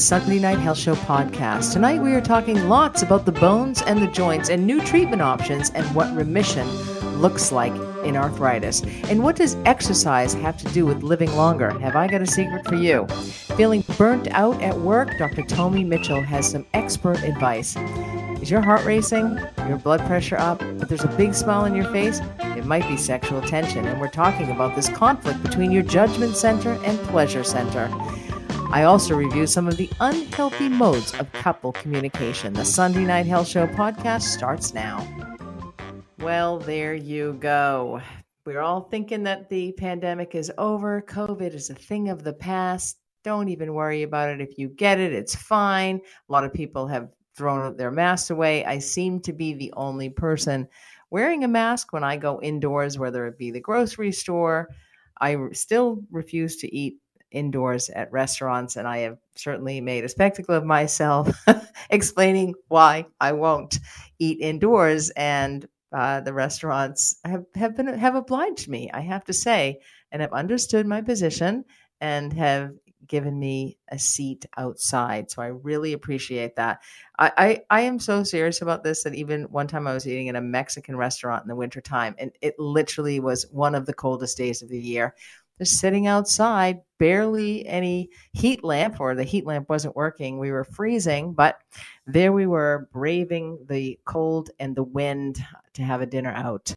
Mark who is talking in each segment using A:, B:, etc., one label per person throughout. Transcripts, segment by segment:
A: the Sunday Night Health Show podcast. Tonight we are talking lots about the bones and the joints and new treatment options and what remission looks like in arthritis. And what does exercise have to do with living longer? Have I got a secret for you? Feeling burnt out at work? Dr. Tommy Mitchell has some expert advice. Is your heart racing? Your blood pressure up? But there's a big smile on your face? It might be sexual tension. And we're talking about this conflict between your judgment center and pleasure center. I also review some of the unhealthy modes of couple communication. The Sunday Night Health Show podcast starts now. Well, there you go. We're all thinking that the pandemic is over. COVID is a thing of the past. Don't even worry about it. If you get it, it's fine. A lot of people have thrown their masks away. I seem to be the only person wearing a mask when I go indoors, whether it be the grocery store. I still refuse to eat indoors at restaurants, and I have certainly made a spectacle of myself explaining why I won't eat indoors. And uh, the restaurants have, have been have obliged me, I have to say, and have understood my position and have given me a seat outside. So I really appreciate that. I, I, I, am so serious about this that even one time I was eating in a Mexican restaurant in the wintertime, and it literally was one of the coldest days of the year just sitting outside, barely any heat lamp, or the heat lamp wasn't working. We were freezing, but there we were braving the cold and the wind to have a dinner out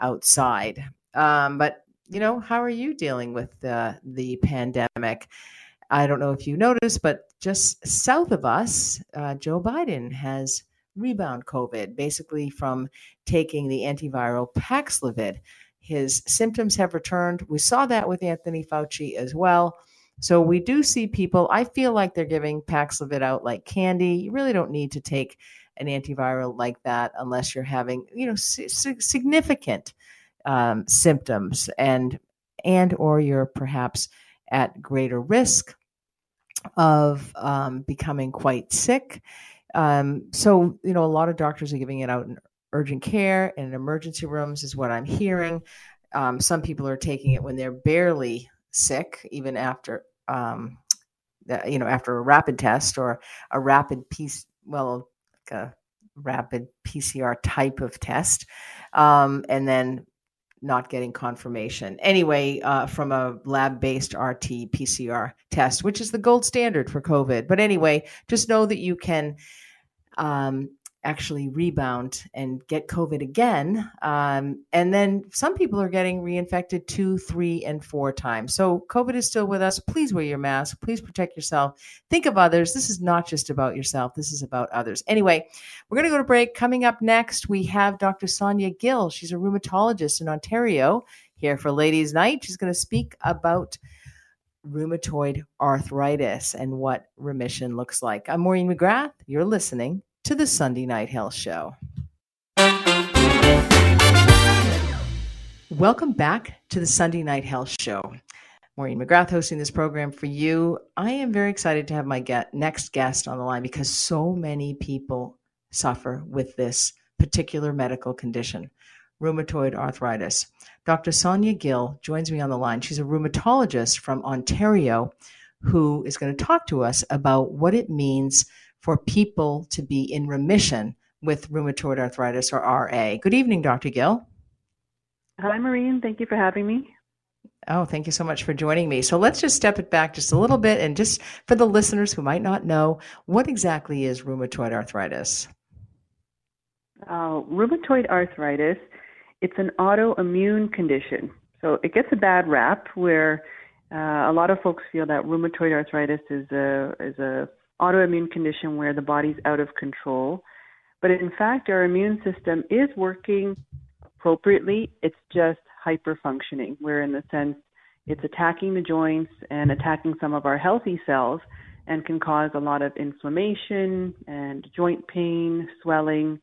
A: outside. Um, but you know, how are you dealing with uh, the pandemic? I don't know if you noticed, but just south of us, uh, Joe Biden has rebound COVID, basically from taking the antiviral Paxlovid. His symptoms have returned. We saw that with Anthony Fauci as well. So we do see people. I feel like they're giving Paxlovid out like candy. You really don't need to take an antiviral like that unless you're having, you know, significant um, symptoms and and or you're perhaps at greater risk of um, becoming quite sick. Um, so you know, a lot of doctors are giving it out in urgent care and emergency rooms, is what I'm hearing. Um, some people are taking it when they're barely sick, even after, um, you know, after a rapid test or a rapid piece, well, like a rapid PCR type of test, um, and then not getting confirmation. Anyway, uh, from a lab based RT PCR test, which is the gold standard for COVID. But anyway, just know that you can um, actually rebound and get COVID again. Um, and then some people are getting reinfected two, three, and four times. So COVID is still with us. Please wear your mask. Please protect yourself. Think of others. This is not just about yourself, this is about others. Anyway, we're going to go to break. Coming up next, we have Dr. Sonia Gill. She's a rheumatologist in Ontario here for Ladies' Night. She's going to speak about rheumatoid arthritis and what remission looks like. I'm Maureen McGrath. You're listening to the Sunday Night Health Show. Welcome back to the Sunday Night Health Show. Maureen McGrath hosting this program for you. I am very excited to have my get, next guest on the line because so many people suffer with this particular medical condition, rheumatoid arthritis. Dr. Sonia Gill joins me on the line. She's a rheumatologist from Ontario who is going to talk to us about what it means for people to be in remission with rheumatoid arthritis or RA. Good evening, Dr. Gill.
B: Hi, Maureen. Thank you for having me.
A: Oh, thank you so much for joining me. So let's just step it back just a little bit and just for the listeners who might not know, what exactly is rheumatoid arthritis?
B: Uh, rheumatoid arthritis, it's an autoimmune condition. So it gets a bad rap where uh, a lot of folks feel that rheumatoid arthritis is a is a autoimmune condition where the body's out of control. But in fact, our immune system is working appropriately. It's just hyperfunctioning, where in the sense it's attacking the joints and attacking some of our healthy cells and can cause a lot of inflammation and joint pain, swelling,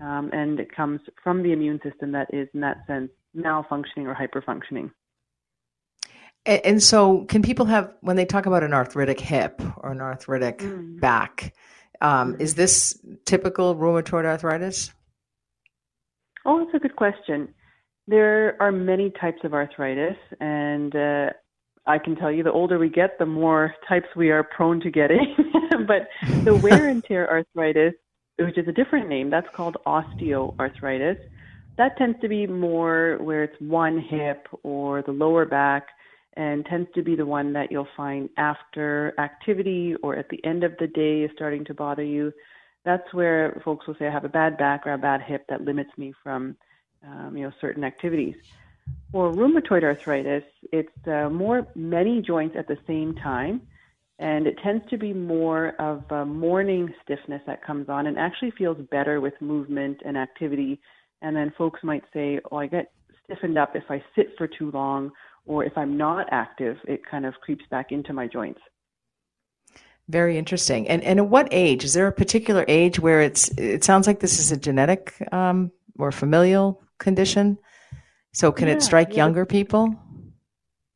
B: um, and it comes from the immune system that is, in that sense, malfunctioning or hyperfunctioning.
A: And so, can people have, when they talk about an arthritic hip or an arthritic mm. back, um, is this typical rheumatoid arthritis?
B: Oh, that's a good question. There are many types of arthritis, and uh, I can tell you the older we get, the more types we are prone to getting. but the wear and tear arthritis, which is a different name, that's called osteoarthritis. That tends to be more where it's one hip or the lower back and tends to be the one that you'll find after activity or at the end of the day is starting to bother you. That's where folks will say, I have a bad back or a bad hip that limits me from um, you know, certain activities. For rheumatoid arthritis, it's uh, more many joints at the same time, and it tends to be more of a morning stiffness that comes on and actually feels better with movement and activity. And then folks might say, oh, I get stiffened up if I sit for too long, or if I'm not active, it kind of creeps back into my joints.
A: Very interesting. And and at what age? Is there a particular age where it's? It sounds like this is a genetic um, or familial condition. So can yeah, it strike yeah. younger people?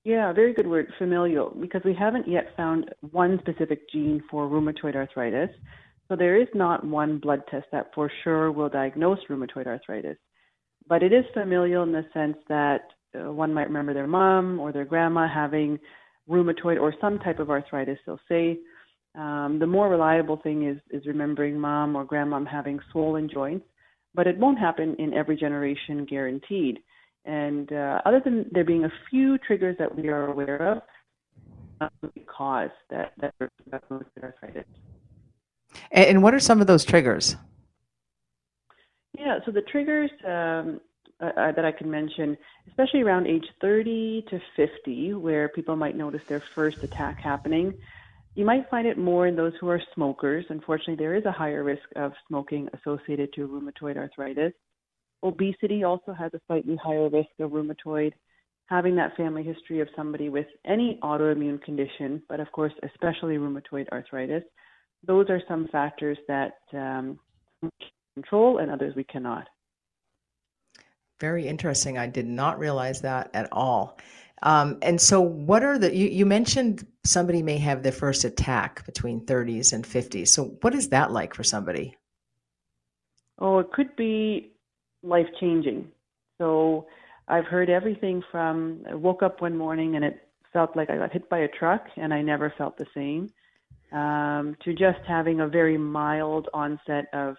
B: Yeah, very good word, familial, because we haven't yet found one specific gene for rheumatoid arthritis. So there is not one blood test that for sure will diagnose rheumatoid arthritis. But it is familial in the sense that uh, one might remember their mom or their grandma having rheumatoid or some type of arthritis. They'll say um, the more reliable thing is, is remembering mom or grandmom having swollen joints, but it won't happen in every generation guaranteed. And uh, other than there being a few triggers that we are aware of, cause that that arthritis.
A: And what are some of those triggers?
B: Yeah, so the triggers um, uh, uh, that I can mention, especially around age 30 to 50, where people might notice their first attack happening. You might find it more in those who are smokers. Unfortunately, there is a higher risk of smoking associated to rheumatoid arthritis. Obesity also has a slightly higher risk of rheumatoid. Having that family history of somebody with any autoimmune condition, but of course, especially rheumatoid arthritis, those are some factors that um, we can control and others we cannot.
A: Very interesting. I did not realize that at all. Um, and so, what are the, you, you mentioned somebody may have their first attack between 30s and 50s. So, what is that like for somebody?
B: Oh, it could be life changing. So, I've heard everything from I woke up one morning and it felt like I got hit by a truck and I never felt the same, um, to just having a very mild onset of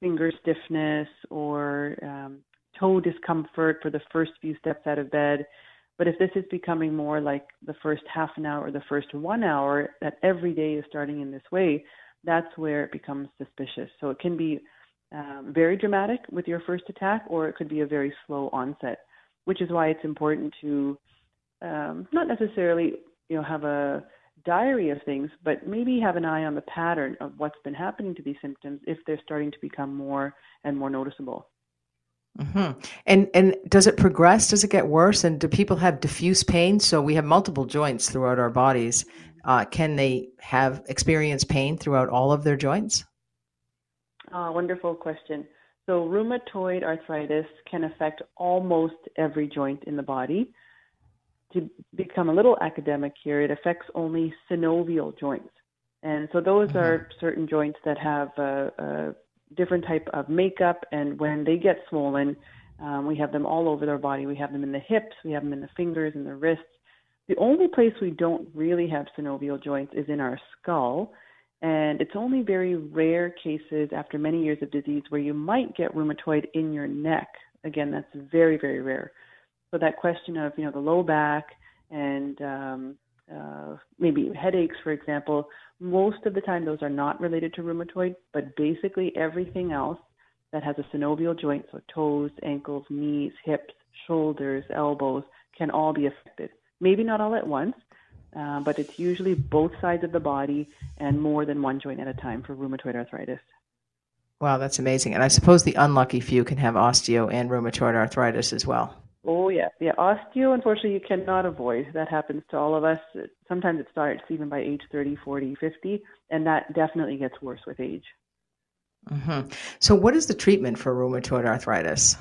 B: finger stiffness or um, toe discomfort for the first few steps out of bed but if this is becoming more like the first half an hour or the first one hour, that every day is starting in this way, that's where it becomes suspicious. So it can be um, very dramatic with your first attack, or it could be a very slow onset, which is why it's important to um, not necessarily you know have a diary of things, but maybe have an eye on the pattern of what's been happening to these symptoms if they're starting to become more and more noticeable.
A: Mm-hmm. And and does it progress? Does it get worse? And do people have diffuse pain? So we have multiple joints throughout our bodies. Uh, can they have experience pain throughout all of their joints?
B: Uh, wonderful question. So rheumatoid arthritis can affect almost every joint in the body. To become a little academic here, it affects only synovial joints. And so those mm-hmm. are certain joints that have a, a different type of makeup, and when they get swollen, um, we have them all over their body. We have them in the hips, we have them in the fingers and the wrists. The only place we don't really have synovial joints is in our skull, and it's only very rare cases after many years of disease where you might get rheumatoid in your neck. Again, that's very, very rare. So that question of you know the low back and um, uh, maybe headaches, for example, most of the time those are not related to rheumatoid, but basically everything else that has a synovial joint, so toes, ankles, knees, hips, shoulders, elbows, can all be affected. Maybe not all at once, uh, but it's usually both sides of the body and more than one joint at a time for rheumatoid arthritis.
A: Wow, that's amazing. And I suppose the unlucky few can have osteo and rheumatoid arthritis as well.
B: Oh yeah, yeah. Osteo, unfortunately, you cannot avoid. That happens to all of us. Sometimes it starts even by age 30, 40, 50, and that definitely gets worse with age.
A: Mm-hmm. So, what is the treatment for rheumatoid arthritis?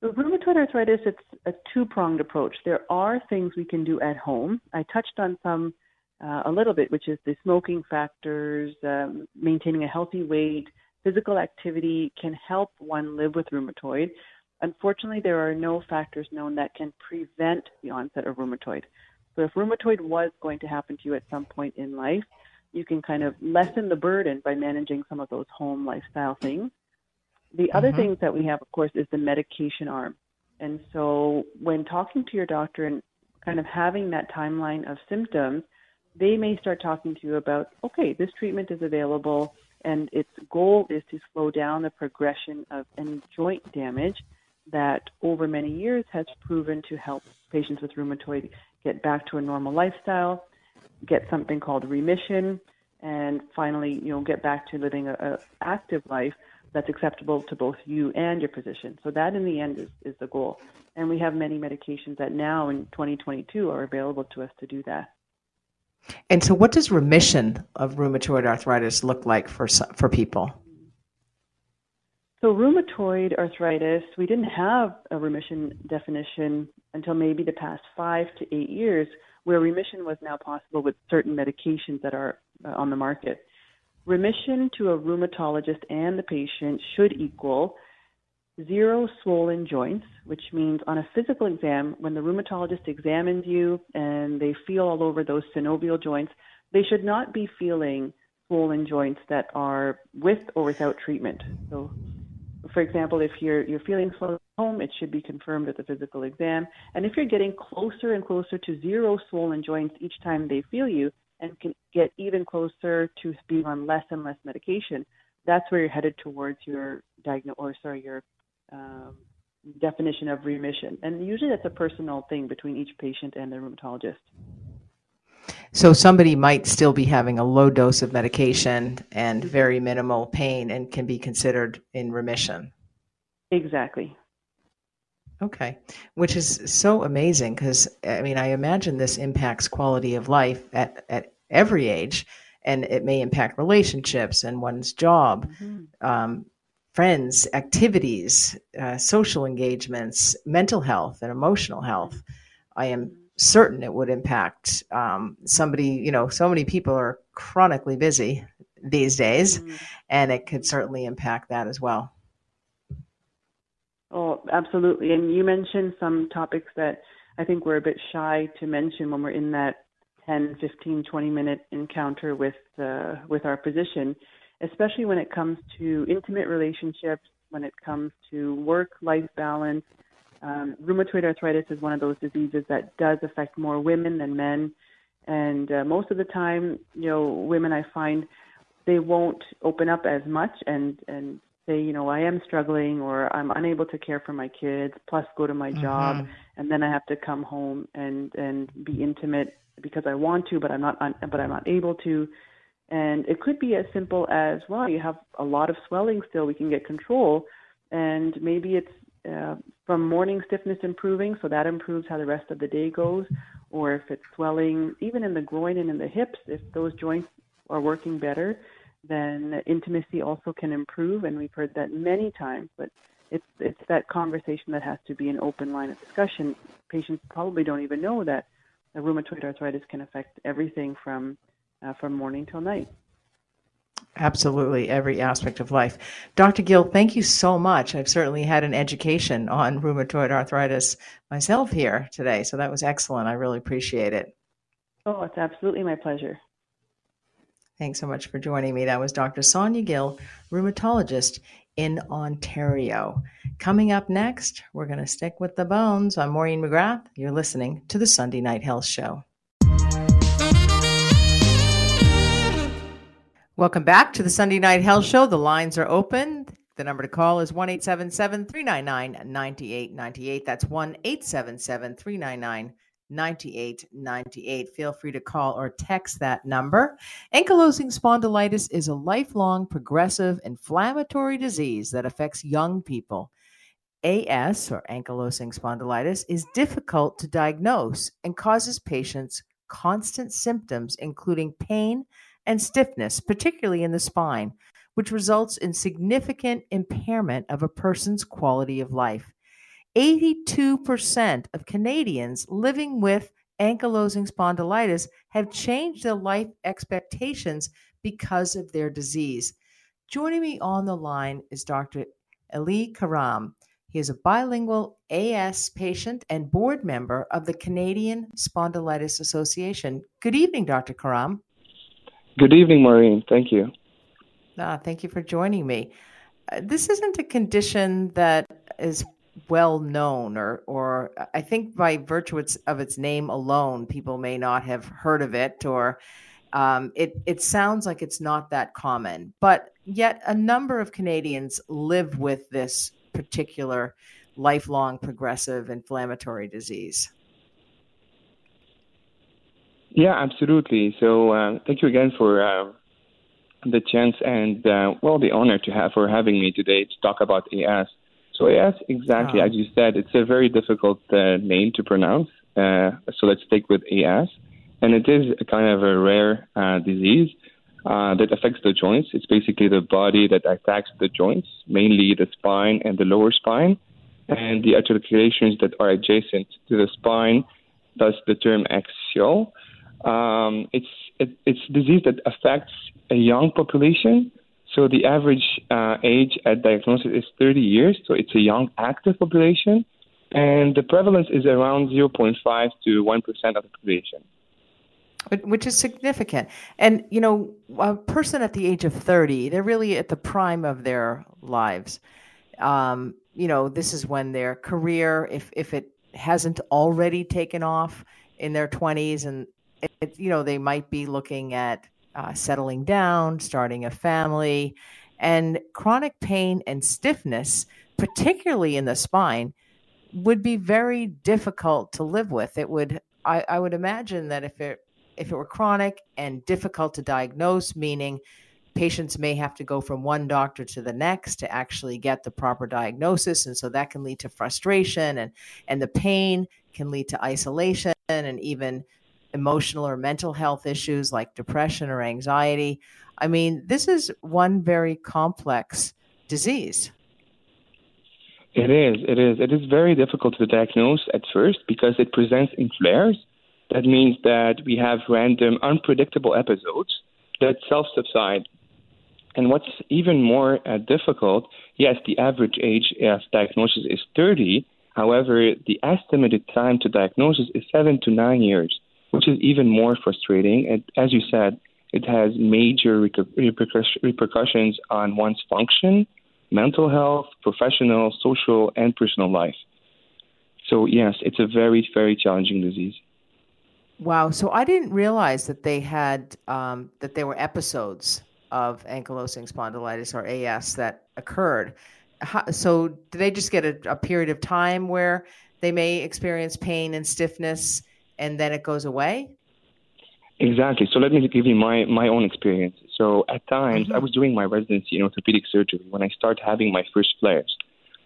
B: So, rheumatoid arthritis, it's a two-pronged approach. There are things we can do at home. I touched on some uh, a little bit, which is the smoking factors, um, maintaining a healthy weight, physical activity can help one live with rheumatoid unfortunately, there are no factors known that can prevent the onset of rheumatoid. So if rheumatoid was going to happen to you at some point in life, you can kind of lessen the burden by managing some of those home lifestyle things. The other mm-hmm. things that we have, of course, is the medication arm. And so when talking to your doctor and kind of having that timeline of symptoms, they may start talking to you about, okay, this treatment is available and its goal is to slow down the progression of any joint damage that over many years has proven to help patients with rheumatoid get back to a normal lifestyle, get something called remission, and finally, you know, get back to living a, a active life that's acceptable to both you and your physician. So that in the end is, is the goal. And we have many medications that now in 2022 are available to us to do that.
A: And so, what does remission of rheumatoid arthritis look like for for people?
B: So, rheumatoid arthritis, we didn't have a remission definition until maybe the past five to eight years, where remission was now possible with certain medications that are uh, on the market. Remission to a rheumatologist and the patient should equal zero swollen joints, which means on a physical exam, when the rheumatologist examines you and they feel all over those synovial joints, they should not be feeling swollen joints that are with or without treatment. So, for example, if you're you're feeling swollen at home, it should be confirmed at the physical exam. And if you're getting closer and closer to zero swollen joints each time they feel you, and can get even closer to being on less and less medication, that's where you're headed towards your diagnosis or sorry your um, definition of remission. And usually that's a personal thing between each patient and the rheumatologist.
A: So somebody might still be having a low dose of medication and very minimal pain and can be considered in remission.
B: Exactly.
A: Okay, which is so amazing because I mean I imagine this impacts quality of life at at every age, and it may impact relationships and one's job, mm-hmm. um, friends, activities, uh, social engagements, mental health, and emotional health. I am certain it would impact um, somebody. You know, so many people are chronically busy these days, mm-hmm. and it could certainly impact that as well.
B: Oh, absolutely. And you mentioned some topics that I think we're a bit shy to mention when we're in that 10, 15, 20 minute encounter with uh, with our physician, especially when it comes to intimate relationships, when it comes to work life balance. Um, rheumatoid arthritis is one of those diseases that does affect more women than men, and uh, most of the time, you know, women I find they won't open up as much and and say, you know, I am struggling or I'm unable to care for my kids, plus go to my mm-hmm. job, and then I have to come home and and be intimate because I want to, but I'm not, but I'm not able to. And it could be as simple as, well, you have a lot of swelling still. We can get control, and maybe it's uh, from morning stiffness improving, so that improves how the rest of the day goes. Or if it's swelling, even in the groin and in the hips, if those joints are working better, then intimacy also can improve, and we've heard that many times. But it's it's that conversation that has to be an open line of discussion. Patients probably don't even know that rheumatoid arthritis can affect everything from uh, from morning till night.
A: Absolutely, every aspect of life. Dr. Gill, thank you so much. I've certainly had an education on rheumatoid arthritis myself here today, so that was excellent. I really appreciate it.
B: Oh, it's absolutely my pleasure.
A: Thanks so much for joining me. That was Dr. Sonia Gill, rheumatologist in Ontario. Coming up next, we're going to stick with the bones. I'm Maureen McGrath. You're listening to the Sunday Night Health Show. Welcome back to the Sunday Night Health Show. The lines are open. The number to call is 1 399 9898. That's 1 399 9898. Feel free to call or text that number. Ankylosing spondylitis is a lifelong progressive inflammatory disease that affects young people. AS, or ankylosing spondylitis, is difficult to diagnose and causes patients constant symptoms, including pain and stiffness, particularly in the spine, which results in significant impairment of a person's quality of life. 82% of Canadians living with ankylosing spondylitis have changed their life expectations because of their disease. Joining me on the line is Dr. Ali Karam. He is a bilingual AS patient and board member of the Canadian Spondylitis Association. Good evening, Dr. Karam.
C: Good evening, Maureen. Thank you.
A: Ah, thank you for joining me. Uh, this isn't a condition that is well known, or, or I think by virtue of its name alone, people may not have heard of it, or um, it, it sounds like it's not that common. But yet, a number of Canadians live with this particular lifelong progressive inflammatory disease.
C: Yeah, absolutely. So uh, thank you again for uh, the chance and uh, well, the honor to have for having me today to talk about AS. So AS, exactly oh. as you said, it's a very difficult uh, name to pronounce. Uh, so let's stick with AS, and it is a kind of a rare uh, disease. that affects the joints. It's basically the body that attacks the joints, mainly the spine and the lower spine, and the articulations that are adjacent to the spine. Thus, the term axial. Um, it's it, it's disease that affects a young population. So the average uh, age at diagnosis is 30 years. So it's a young active population, and the prevalence is around 0.5 to 1 percent of the population.
A: Which is significant. And, you know, a person at the age of 30, they're really at the prime of their lives. Um, you know, this is when their career, if, if it hasn't already taken off in their 20s and it, you know, they might be looking at uh, settling down, starting a family, and chronic pain and stiffness, particularly in the spine, would be very difficult to live with. It would, I, I would imagine that if it if it were chronic and difficult to diagnose, meaning patients may have to go from one doctor to the next to actually get the proper diagnosis and so that can lead to frustration and and the pain can lead to isolation and even emotional or mental health issues like depression or anxiety. I mean, this is one very complex disease.
C: It is. It is. It is very difficult to diagnose at first because it presents in flares. That means that we have random, unpredictable episodes that self subside. And what's even more uh, difficult, yes, the average age of diagnosis is 30. However, the estimated time to diagnosis is seven to nine years which is even more frustrating. And as you said, it has major repercussions on one's function, mental health, professional, social, and personal life. So, yes, it's a very, very challenging disease.
A: Wow. So I didn't realize that they had, um, that there were episodes of ankylosing spondylitis or AS that occurred. How, so, do they just get a, a period of time where they may experience pain and stiffness? And then it goes away?
C: Exactly. So let me give you my, my own experience. So at times, mm-hmm. I was doing my residency in orthopedic surgery when I started having my first flares.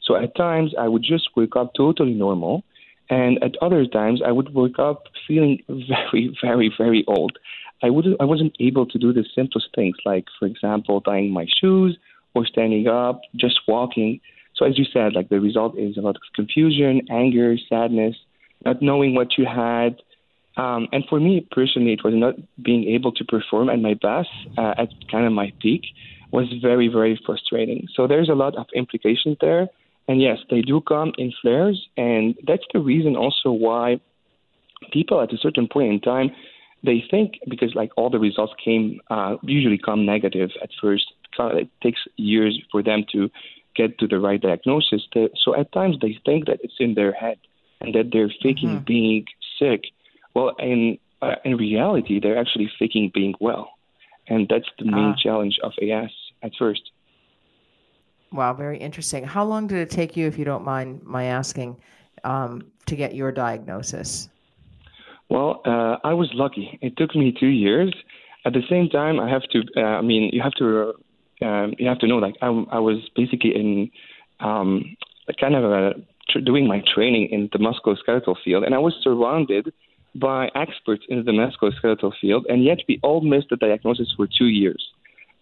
C: So at times, I would just wake up totally normal. And at other times, I would wake up feeling very, very, very old. I, would, I wasn't able to do the simplest things, like, for example, tying my shoes or standing up, just walking. So as you said, like the result is a lot of confusion, anger, sadness, not knowing what you had. Um, and for me personally, it was not being able to perform at my best uh, at kind of my peak was very, very frustrating. So there's a lot of implications there. And yes, they do come in flares. And that's the reason also why people at a certain point in time, they think because like all the results came, uh, usually come negative at first. It takes years for them to get to the right diagnosis. So at times they think that it's in their head and that they're faking mm-hmm. being sick. Well, in uh, in reality, they're actually faking being well, and that's the main ah. challenge of AS at first.
A: Wow, very interesting. How long did it take you, if you don't mind my asking, um, to get your diagnosis?
C: Well, uh, I was lucky. It took me two years. At the same time, I have to. Uh, I mean, you have to. Um, you have to know, like, I, I was basically in um, kind of a doing my training in the musculoskeletal field, and I was surrounded by experts in the musculoskeletal field, and yet we all missed the diagnosis for two years.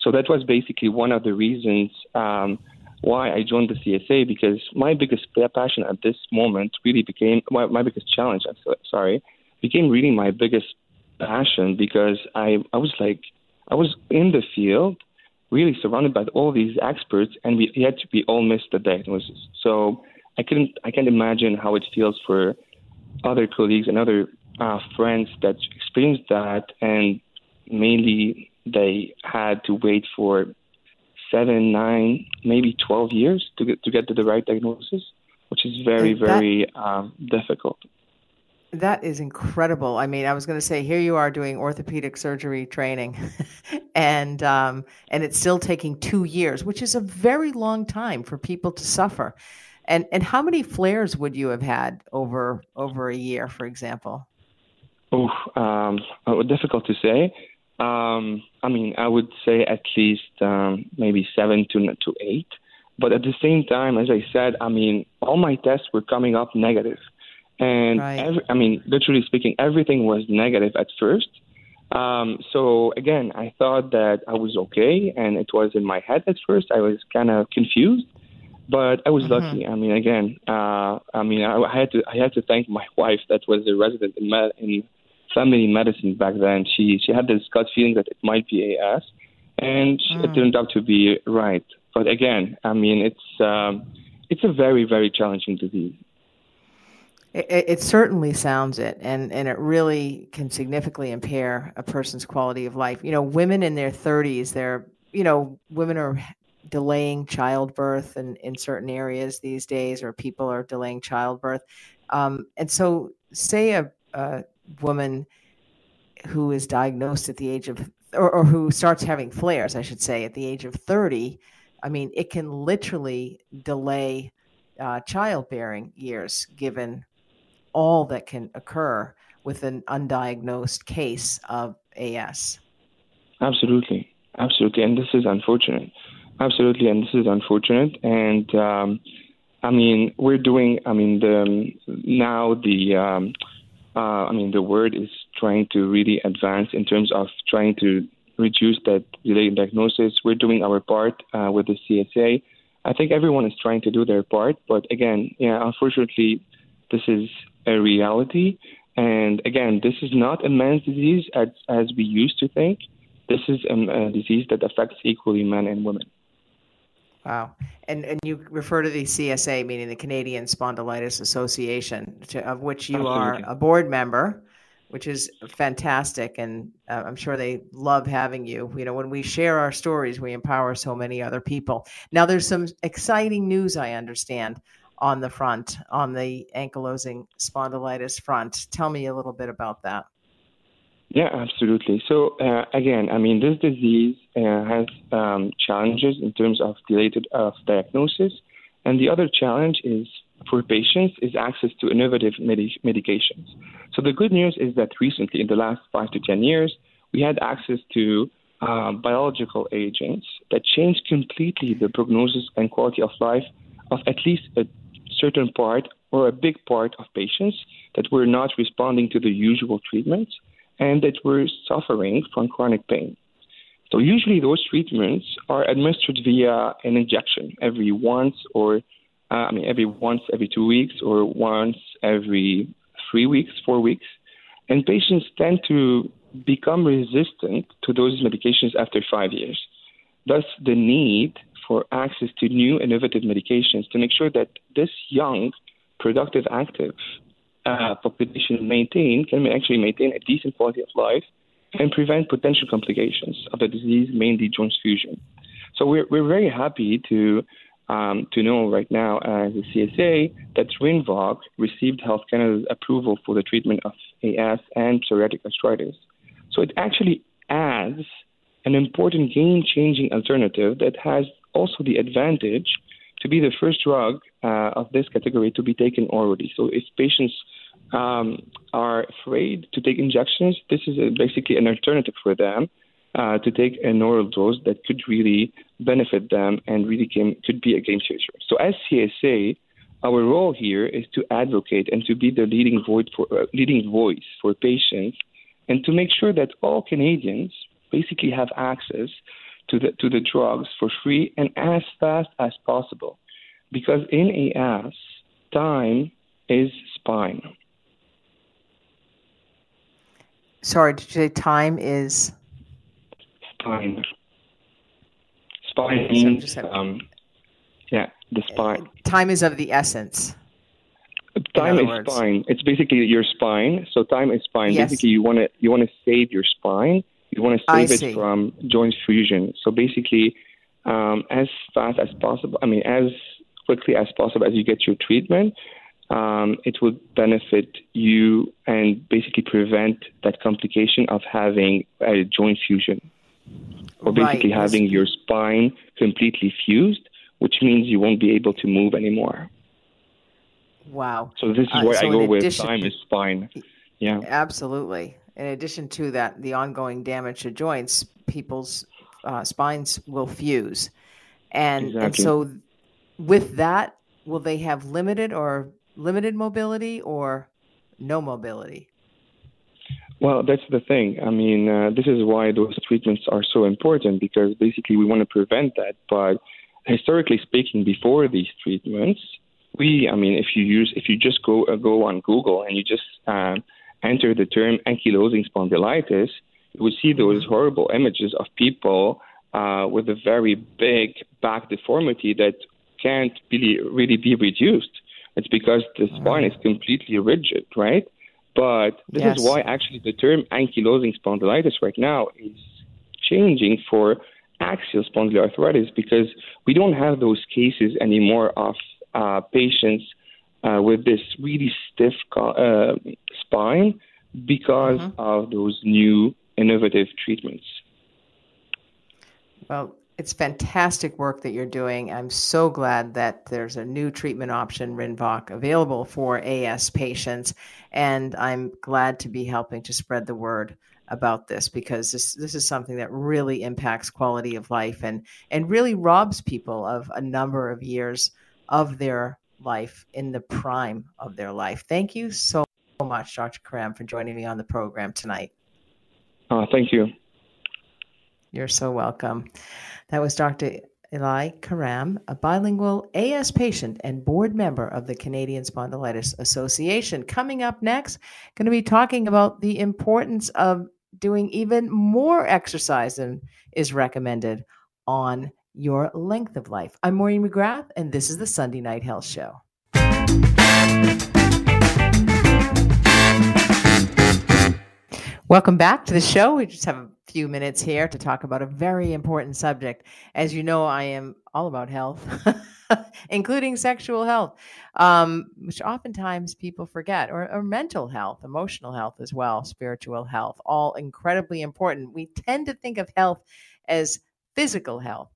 C: So that was basically one of the reasons um, why I joined the CSA because my biggest passion at this moment really became my, my biggest challenge. Sorry, became really my biggest passion because I I was like I was in the field, really surrounded by all these experts, and we yet we all missed the diagnosis. So I couldn't I can't imagine how it feels for other colleagues and other uh, friends that experienced that, and mainly they had to wait for seven, nine, maybe twelve years to get to get to the right diagnosis, which is very, that, very um, difficult.
A: That is incredible. I mean, I was going to say, here you are doing orthopedic surgery training, and um, and it's still taking two years, which is a very long time for people to suffer. And and how many flares would you have had over over a year, for example?
C: Oh, um, difficult to say. Um, I mean, I would say at least um, maybe seven to to eight. But at the same time, as I said, I mean, all my tests were coming up negative. negative, and right. every, I mean, literally speaking, everything was negative at first. Um, so again, I thought that I was okay, and it was in my head at first. I was kind of confused, but I was mm-hmm. lucky. I mean, again, uh, I mean, I, I had to I had to thank my wife that was a resident in, med- in family medicine back then. She she had this gut feeling that it might be AS, and mm. it turned out to be right. But again, I mean, it's um, it's a very very challenging disease.
A: It, it, certainly sounds it, and and it really can significantly impair a person's quality of life. You know, women in their 30s, they're you know, women are delaying childbirth in, in certain areas these days, or people are delaying childbirth. Um, and so, say a, a woman who is diagnosed at the age of, or, or who starts having flares, I should say, at the age of 30, I mean, it can literally delay uh, childbearing years given all that can occur with an undiagnosed case of AS.
C: Absolutely. Absolutely. And this is unfortunate. Absolutely. And this is unfortunate. And, um, I mean, we're doing, I mean, the, now the, um, uh, I mean, the word is trying to really advance in terms of trying to reduce that delayed diagnosis. We're doing our part uh, with the CSA. I think everyone is trying to do their part, but again, yeah, unfortunately, this is a reality. And again, this is not a man's disease as, as we used to think. This is a, a disease that affects equally men and women.
A: Wow. And and you refer to the CSA, meaning the Canadian Spondylitis Association, to, of which you Absolutely. are a board member, which is fantastic. And uh, I'm sure they love having you. You know, when we share our stories, we empower so many other people. Now, there's some exciting news, I understand, on the front, on the ankylosing spondylitis front. Tell me a little bit about that.
C: Yeah, absolutely. So uh, again, I mean, this disease uh, has um, challenges in terms of delayed of diagnosis, and the other challenge is for patients is access to innovative medi- medications. So the good news is that recently, in the last five to ten years, we had access to uh, biological agents that changed completely the prognosis and quality of life of at least a certain part or a big part of patients that were not responding to the usual treatments and that were suffering from chronic pain. So usually those treatments are administered via an injection every once or uh, I mean every once every two weeks or once every three weeks, four weeks, and patients tend to become resistant to those medications after five years. Thus, the need for access to new innovative medications to make sure that this young, productive, active uh, population maintain can actually maintain a decent quality of life and prevent potential complications of the disease, mainly joint fusion. So we're, we're very happy to um, to know right now as a CSA that Rinvoq received Health Canada's approval for the treatment of AS and psoriatic arthritis. So it actually adds an important game-changing alternative that has also the advantage to be the first drug uh, of this category to be taken orally. So if patients um, are afraid to take injections, this is a, basically an alternative for them uh, to take an oral dose that could really benefit them and really came, could be a game changer. So as CSA, our role here is to advocate and to be the leading for, uh, leading voice for patients and to make sure that all Canadians basically have access to the, to the drugs for free and as fast as possible. Because in AS, time is spine.
A: Sorry, did you say time is?
C: Spine. Spine means, um, Yeah, the spine.
A: Time is of the essence.
C: Time is words. spine. It's basically your spine. So time is spine. Yes. Basically, you want to you want to save your spine. You want to save it from joint fusion. So basically, um, as fast as possible. I mean, as quickly as possible as you get your treatment, um, it would benefit you and basically prevent that complication of having a joint fusion. Or basically right. having your spine completely fused, which means you won't be able to move anymore.
A: Wow.
C: So this is uh, where so I go with time is spine. Yeah.
A: Absolutely. In addition to that, the ongoing damage to joints, people's uh, spines will fuse. And, exactly. and so with that, will they have limited or limited mobility or no mobility?
C: Well, that's the thing. I mean, uh, this is why those treatments are so important because basically we want to prevent that. But historically speaking, before these treatments, we, I mean, if you use, if you just go uh, go on Google and you just uh, enter the term ankylosing spondylitis, you would see those mm-hmm. horrible images of people uh, with a very big back deformity that can't really really be reduced. It's because the spine is completely rigid, right? But this yes. is why actually the term ankylosing spondylitis right now is changing for axial spondyloarthritis because we don't have those cases anymore of uh, patients uh, with this really stiff uh, spine because mm-hmm. of those new innovative treatments.
A: Well, it's fantastic work that you're doing. I'm so glad that there's a new treatment option, Rinvoq, available for AS patients. And I'm glad to be helping to spread the word about this because this this is something that really impacts quality of life and and really robs people of a number of years of their life in the prime of their life. Thank you so much, Dr. Karam, for joining me on the program tonight.
C: Uh, thank you.
A: You're so welcome. That was Dr. Eli Karam, a bilingual AS patient and board member of the Canadian Spondylitis Association. Coming up next, going to be talking about the importance of doing even more exercise than is recommended on your length of life. I'm Maureen McGrath, and this is the Sunday Night Health Show. Welcome back to the show. We just have a few minutes here to talk about a very important subject. As you know, I am all about health, including sexual health, um, which oftentimes people forget, or, or mental health, emotional health as well, spiritual health, all incredibly important. We tend to think of health as physical health.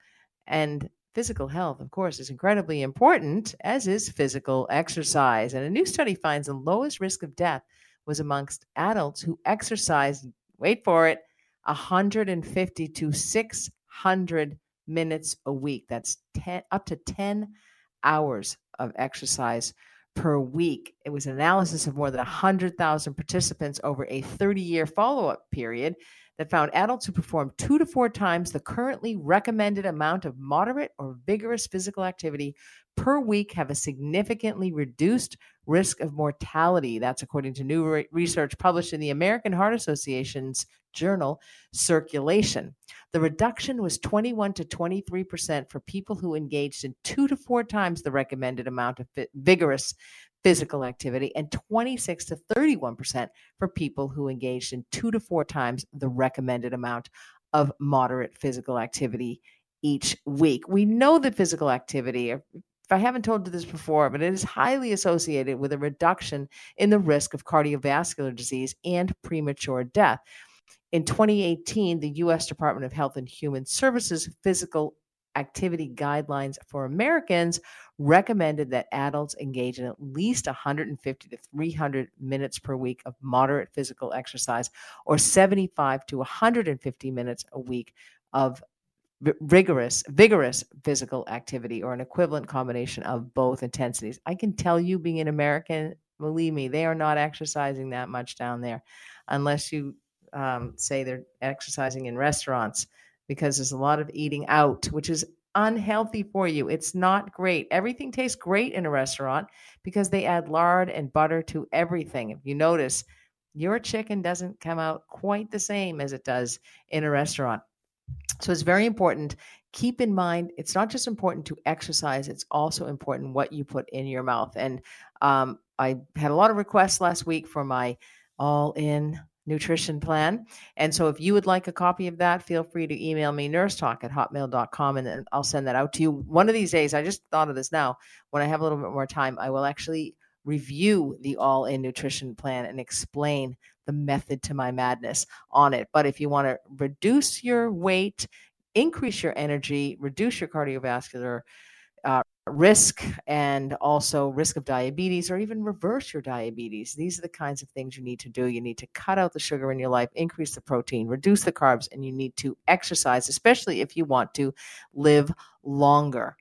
A: And physical health, of course, is incredibly important, as is physical exercise. And a new study finds the lowest risk of death was amongst adults who exercised, wait for it, 150 to 600 minutes a week. That's 10, up to 10 hours of exercise per week. It was an analysis of more than 100,000 participants over a 30 year follow up period that found adults who performed two to four times the currently recommended amount of moderate or vigorous physical activity per week have a significantly reduced risk of mortality. That's according to new re- research published in the American Heart Association's journal, Circulation. The reduction was 21 to 23% for people who engaged in two to four times the recommended amount of vigorous physical activity and 26 to 31% for people who engaged in two to four times the recommended amount of moderate physical activity each week. We know that physical activity, if I haven't told you this before, but it is highly associated with a reduction in the risk of cardiovascular disease and premature death. In 2018, the U.S. Department of Health and Human Services Physical Activity Guidelines for Americans recommended that adults engage in at least 150 to 300 minutes per week of moderate physical exercise or 75 to 150 minutes a week of rigorous vigorous physical activity or an equivalent combination of both intensities. I can tell you being an american believe me they are not exercising that much down there unless you um, say they're exercising in restaurants because there's a lot of eating out, which is unhealthy for you. It's not great. Everything tastes great in a restaurant because they add lard and butter to everything. If you notice, your chicken doesn't come out quite the same as it does in a restaurant. So it's very important keep in mind it's not just important to exercise, it's also important what you put in your mouth. And um, I had a lot of requests last week for my all in nutrition plan. And so if you would like a copy of that, feel free to email me nursetalk at hotmail.com and I'll send that out to you. One of these days, I just thought of this now, when I have a little bit more time, I will actually review the all in nutrition plan and explain the method to my madness on it. But if you want to reduce your weight, increase your energy, reduce your cardiovascular uh, risk and also risk of diabetes or even reverse your diabetes. These are the kinds of things you need to do. You need to cut out the sugar in your life, increase the protein, reduce the carbs, and you need to exercise, especially if you want to live longer.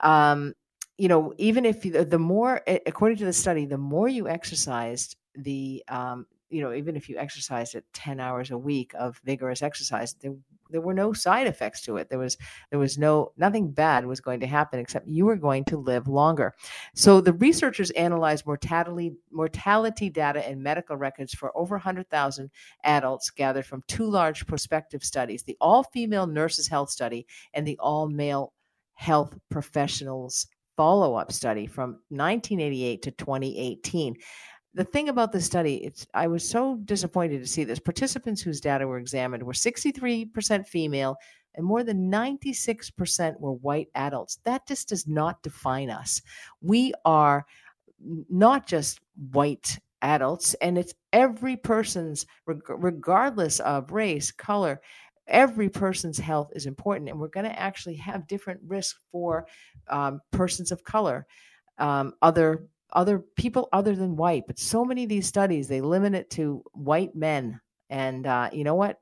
A: Um, you know, even if you, the more, according to the study, the more you exercised, the um, you know, even if you exercised at 10 hours a week of vigorous exercise, there, there were no side effects to it. There was, there was no, nothing bad was going to happen except you were going to live longer. So the researchers analyzed mortality, mortality data and medical records for over 100,000 adults gathered from two large prospective studies, the all female nurses health study and the all male health professionals follow up study from 1988 to 2018 the thing about the study, it's I was so disappointed to see this. Participants whose data were examined were 63% female and more than 96% were white adults. That just does not define us. We are not just white adults, and it's every person's, regardless of race, color, every person's health is important. And we're going to actually have different risks for um, persons of color, um, other other people other than white. But so many of these studies, they limit it to white men. And uh, you know what?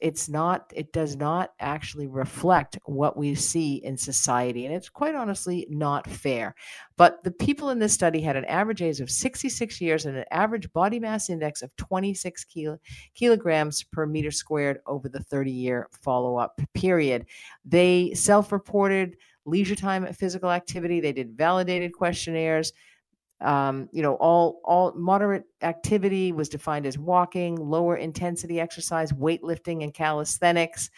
A: It's not, it does not actually reflect what we see in society. And it's quite honestly not fair. But the people in this study had an average age of 66 years and an average body mass index of 26 kilo, kilograms per meter squared over the 30 year follow up period. They self reported leisure time physical activity, they did validated questionnaires um, you know, all all moderate activity was defined as walking, lower intensity exercise, weightlifting, and calisthenics.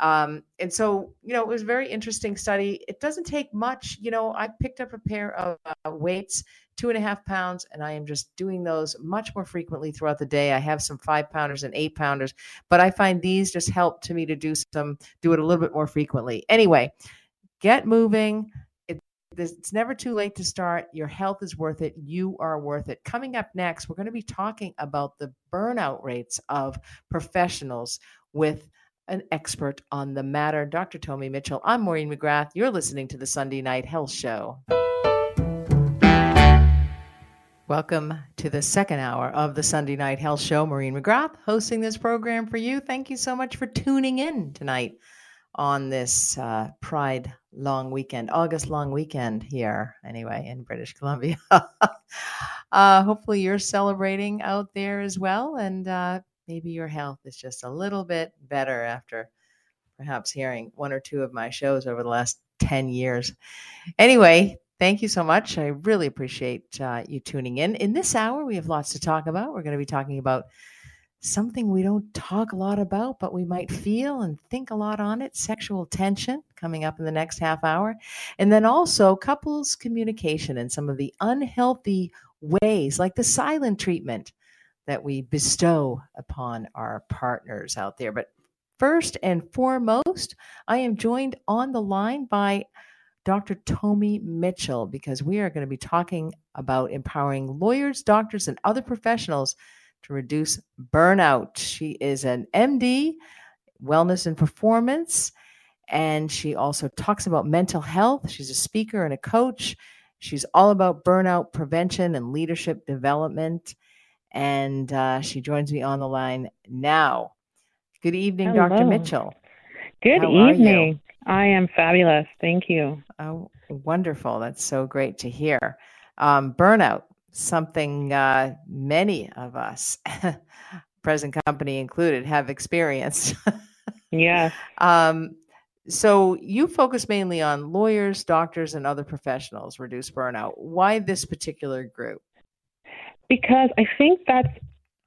A: Um, and so, you know, it was a very interesting study. It doesn't take much. You know, I picked up a pair of uh, weights, two and a half pounds, and I am just doing those much more frequently throughout the day. I have some five pounders and eight pounders, but I find these just help to me to do some, do it a little bit more frequently. Anyway, get moving it's never too late to start. Your health is worth it. You are worth it. Coming up next, we're going to be talking about the burnout rates of professionals with an expert on the matter, Dr. Tomi Mitchell. I'm Maureen McGrath. You're listening to the Sunday Night Health Show. Welcome to the second hour of the Sunday Night Health Show. Maureen McGrath hosting this program for you. Thank you so much for tuning in tonight on this uh, Pride long weekend, August long weekend here, anyway, in British Columbia. uh, hopefully, you're celebrating out there as well, and uh, maybe your health is just a little bit better after perhaps hearing one or two of my shows over the last 10 years. Anyway, thank you so much. I really appreciate uh, you tuning in. In this hour, we have lots to talk about. We're going to be talking about something we don't talk a lot about, but we might feel and think a lot on it sexual tension coming up in the next half hour. And then also couples communication and some of the unhealthy ways, like the silent treatment that we bestow upon our partners out there. But first and foremost, I am joined on the line by Dr. Tomi Mitchell because we are going to be talking about empowering lawyers, doctors, and other professionals to reduce burnout. She is an MD, wellness and performance, and she also talks about mental health. She's a speaker and a coach. She's all about burnout prevention and leadership development. And uh, she joins me on the line now. Good evening, Hello. Dr. Mitchell.
D: Good How evening. I am fabulous. Thank you.
A: Oh, wonderful. That's so great to hear. Um, burnout something uh, many of us, present company included, have experienced.
D: yeah. Um,
A: so you focus mainly on lawyers, doctors, and other professionals reduce burnout. Why this particular group?
D: Because I think that's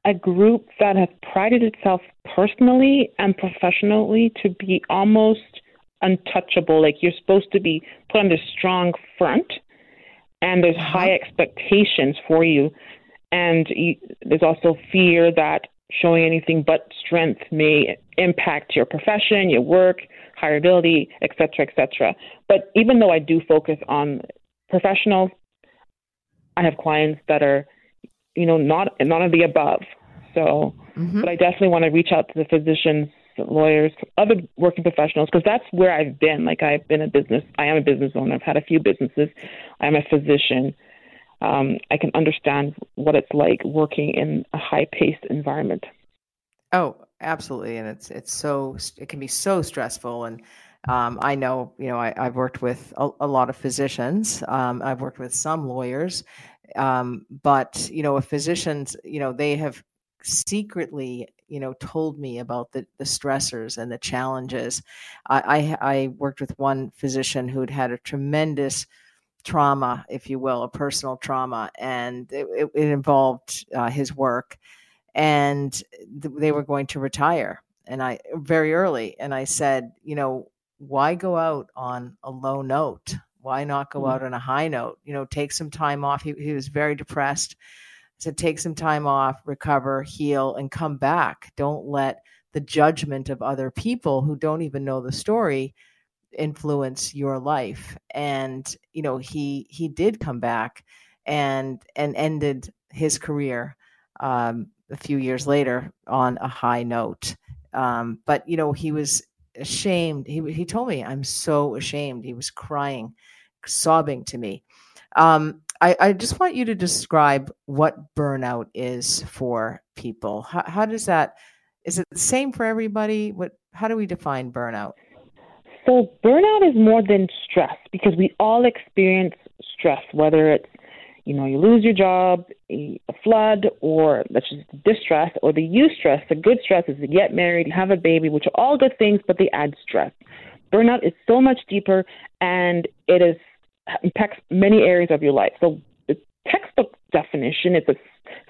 D: a group that has prided itself personally and professionally to be almost untouchable. Like you're supposed to be put on this strong front, and there's uh-huh. high expectations for you. And you, there's also fear that showing anything but strength may impact your profession, your work, hireability, etc., etc. But even though I do focus on professionals, I have clients that are, you know, not none of the above. So, mm-hmm. but I definitely want to reach out to the physicians, lawyers, other working professionals, because that's where I've been. Like I've been a business, I am a business owner. I've had a few businesses. I'm a physician. Um, I can understand what it's like working in a high-paced environment.
A: Oh, absolutely, and it's it's so it can be so stressful and. Um, I know, you know, I, have worked with a, a, lot of physicians. Um, I've worked with some lawyers, um, but you know, a physicians, you know, they have secretly you know told me about the, the stressors and the challenges. I, I, I worked with one physician who'd had a tremendous trauma if you will a personal trauma and it, it, it involved uh, his work and th- they were going to retire and i very early and i said you know why go out on a low note? Why not go mm-hmm. out on a high note? You know take some time off. He, he was very depressed to take some time off, recover, heal, and come back. Don't let the judgment of other people who don't even know the story influence your life. And you know, he he did come back and and ended his career um, a few years later on a high note. Um, but you know, he was ashamed. He he told me, "I'm so ashamed." He was crying, sobbing to me. Um, I, I just want you to describe what burnout is for people. How, how does that? Is it the same for everybody? What? How do we define burnout?
D: So burnout is more than stress because we all experience stress, whether it's you know you lose your job, a flood, or let's just distress, or the you stress. The good stress is to get married, have a baby, which are all good things, but they add stress. Burnout is so much deeper, and it is impacts many areas of your life. So the textbook definition is a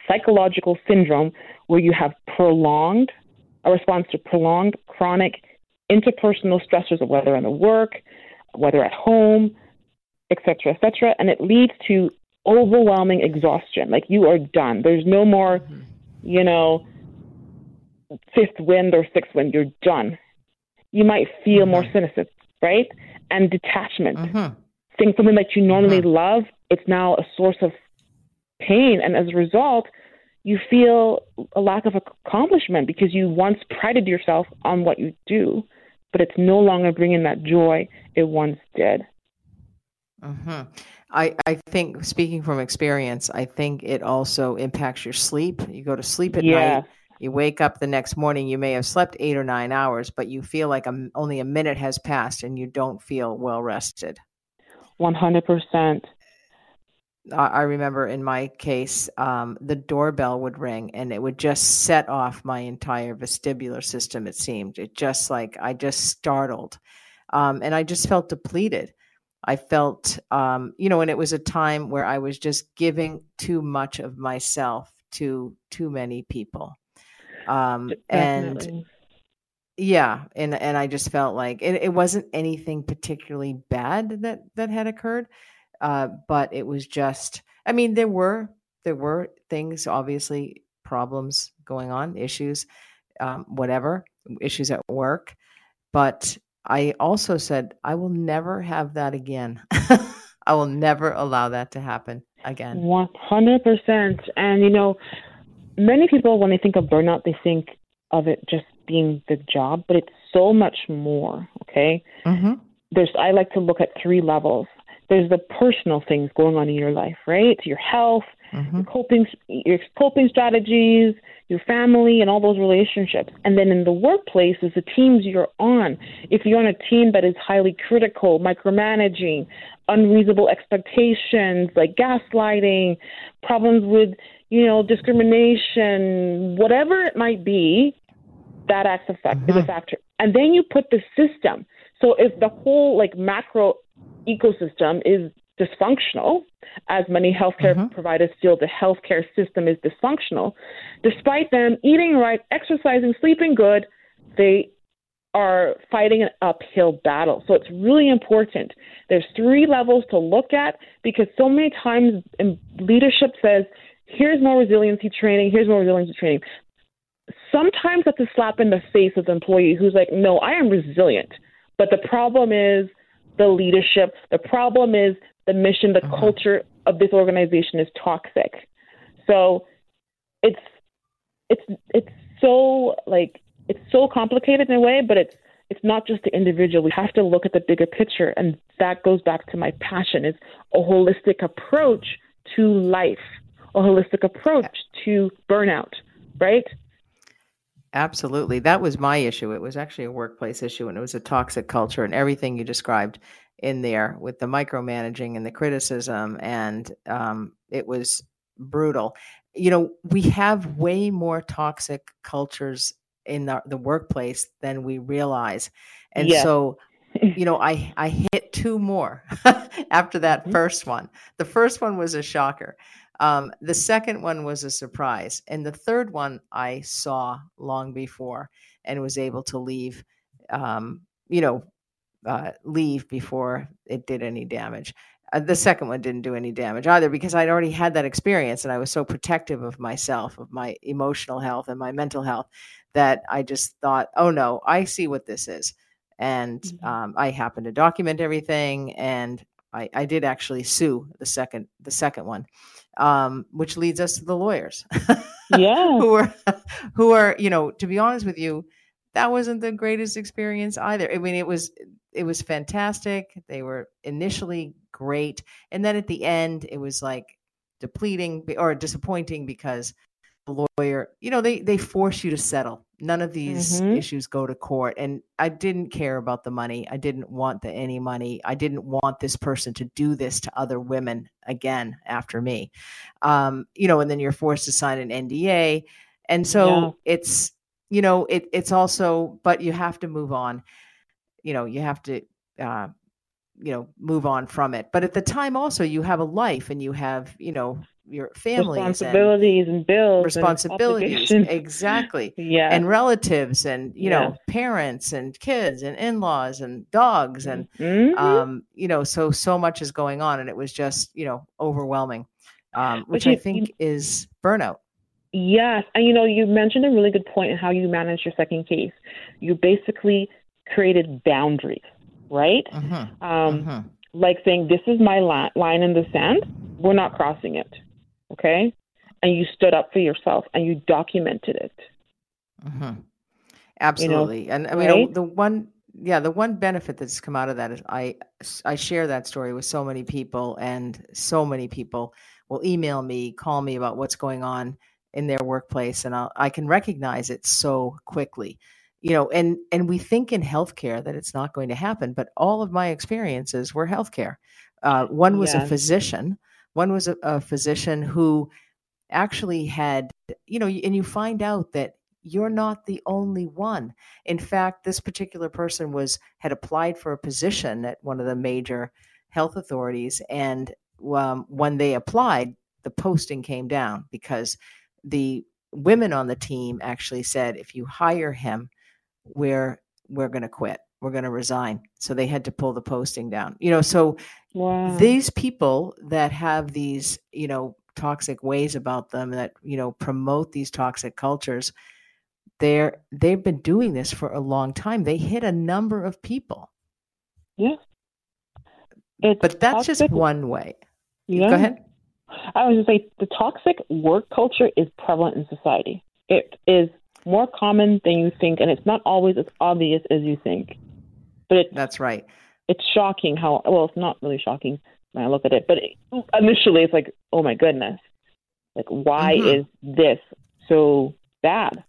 D: psychological syndrome where you have prolonged a response to prolonged chronic interpersonal stressors, of whether in the work, whether at home, etc., etc., and it leads to overwhelming exhaustion. Like you are done. There's no more, mm-hmm. you know, fifth wind or sixth wind. You're done. You might feel mm-hmm. more cynicism, right? And detachment. Mm-hmm think something that you normally mm-hmm. love, it's now a source of pain. And as a result, you feel a lack of accomplishment because you once prided yourself on what you do, but it's no longer bringing that joy it once did.
A: Mm-hmm. I, I think, speaking from experience, I think it also impacts your sleep. You go to sleep at night, you wake up the next morning, you may have slept eight or nine hours, but you feel like a, only a minute has passed and you don't feel well rested.
D: 100%.
A: I remember in my case, um, the doorbell would ring and it would just set off my entire vestibular system. It seemed it just like I just startled, um, and I just felt depleted. I felt, um, you know, and it was a time where I was just giving too much of myself to too many people, um, and yeah and and i just felt like it, it wasn't anything particularly bad that that had occurred uh, but it was just i mean there were there were things obviously problems going on issues um, whatever issues at work but i also said i will never have that again. I will never allow that to happen again.
D: 100% and you know many people when they think of burnout they think of it just being the job, but it's so much more. Okay. Mm-hmm. There's I like to look at three levels. There's the personal things going on in your life, right? Your health, mm-hmm. your coping, your coping strategies, your family, and all those relationships. And then in the workplace is the teams you're on. If you're on a team that is highly critical, micromanaging, unreasonable expectations, like gaslighting, problems with you know discrimination, whatever it might be, that acts mm-hmm. is a factor. And then you put the system. So if the whole like macro ecosystem is dysfunctional, as many healthcare mm-hmm. providers feel the healthcare system is dysfunctional, despite them eating right, exercising, sleeping good, they are fighting an uphill battle. So it's really important. There's three levels to look at because so many times leadership says, here's more resiliency training, here's more resiliency training. Sometimes that's a slap in the face of the employee who's like, no, I am resilient. But the problem is the leadership. The problem is the mission, the uh-huh. culture of this organization is toxic. So it's it's it's so like it's so complicated in a way, but it's it's not just the individual. We have to look at the bigger picture, and that goes back to my passion: is a holistic approach to life, a holistic approach to burnout, right?
A: Absolutely. That was my issue. It was actually a workplace issue and it was a toxic culture and everything you described in there with the micromanaging and the criticism. And um, it was brutal. You know, we have way more toxic cultures in the, the workplace than we realize. And yeah. so, you know, I, I hit two more after that mm-hmm. first one. The first one was a shocker. Um, the second one was a surprise. And the third one I saw long before and was able to leave, um, you know, uh, leave before it did any damage. Uh, the second one didn't do any damage either because I'd already had that experience and I was so protective of myself, of my emotional health and my mental health that I just thought, oh no, I see what this is. And mm-hmm. um, I happened to document everything and I, I did actually sue the second the second one um, which leads us to the lawyers.
D: yeah.
A: who are who are, you know, to be honest with you, that wasn't the greatest experience either. I mean, it was it was fantastic. They were initially great, and then at the end, it was like depleting or disappointing because the lawyer, you know, they they force you to settle. None of these mm-hmm. issues go to court, and I didn't care about the money. I didn't want the any money. I didn't want this person to do this to other women again after me. Um, you know, and then you're forced to sign an NDA, and so yeah. it's you know it it's also, but you have to move on. You know, you have to. Uh, you know move on from it but at the time also you have a life and you have you know your family
D: responsibilities and, and bills
A: responsibilities.
D: and
A: exactly.
D: Yeah.
A: And relatives and you yeah. know parents and kids and in-laws and dogs and mm-hmm. um you know so so much is going on and it was just you know overwhelming um which you, i think you, is burnout.
D: Yes and you know you mentioned a really good point in how you managed your second case. You basically created boundaries right? Mm-hmm. um mm-hmm. like saying this is my line in the sand. We're not crossing it okay? And you stood up for yourself and you documented it.
A: Mm-hmm. Absolutely. You know, and I mean, right? the one, yeah, the one benefit that's come out of that is I, I share that story with so many people, and so many people will email me, call me about what's going on in their workplace, and I'll, I can recognize it so quickly you know and and we think in healthcare that it's not going to happen but all of my experiences were healthcare uh, one was a physician one was a, a physician who actually had, you know, and you find out that you're not the only one. In fact, this particular person was had applied for a position at one of the major health authorities, and um, when they applied, the posting came down because the women on the team actually said, "If you hire him, we're we're going to quit. We're going to resign." So they had to pull the posting down. You know, so
D: Wow.
A: These people that have these, you know, toxic ways about them that, you know, promote these toxic cultures, they're they've been doing this for a long time. They hit a number of people.
D: Yeah.
A: It's but that's toxic. just one way. Yeah. Go ahead.
D: I was going to say the toxic work culture is prevalent in society. It is more common than you think, and it's not always as obvious as you think. But it,
A: that's right
D: it's shocking how well it's not really shocking when I look at it, but it, initially it's like, oh my goodness, like why mm-hmm. is this so bad?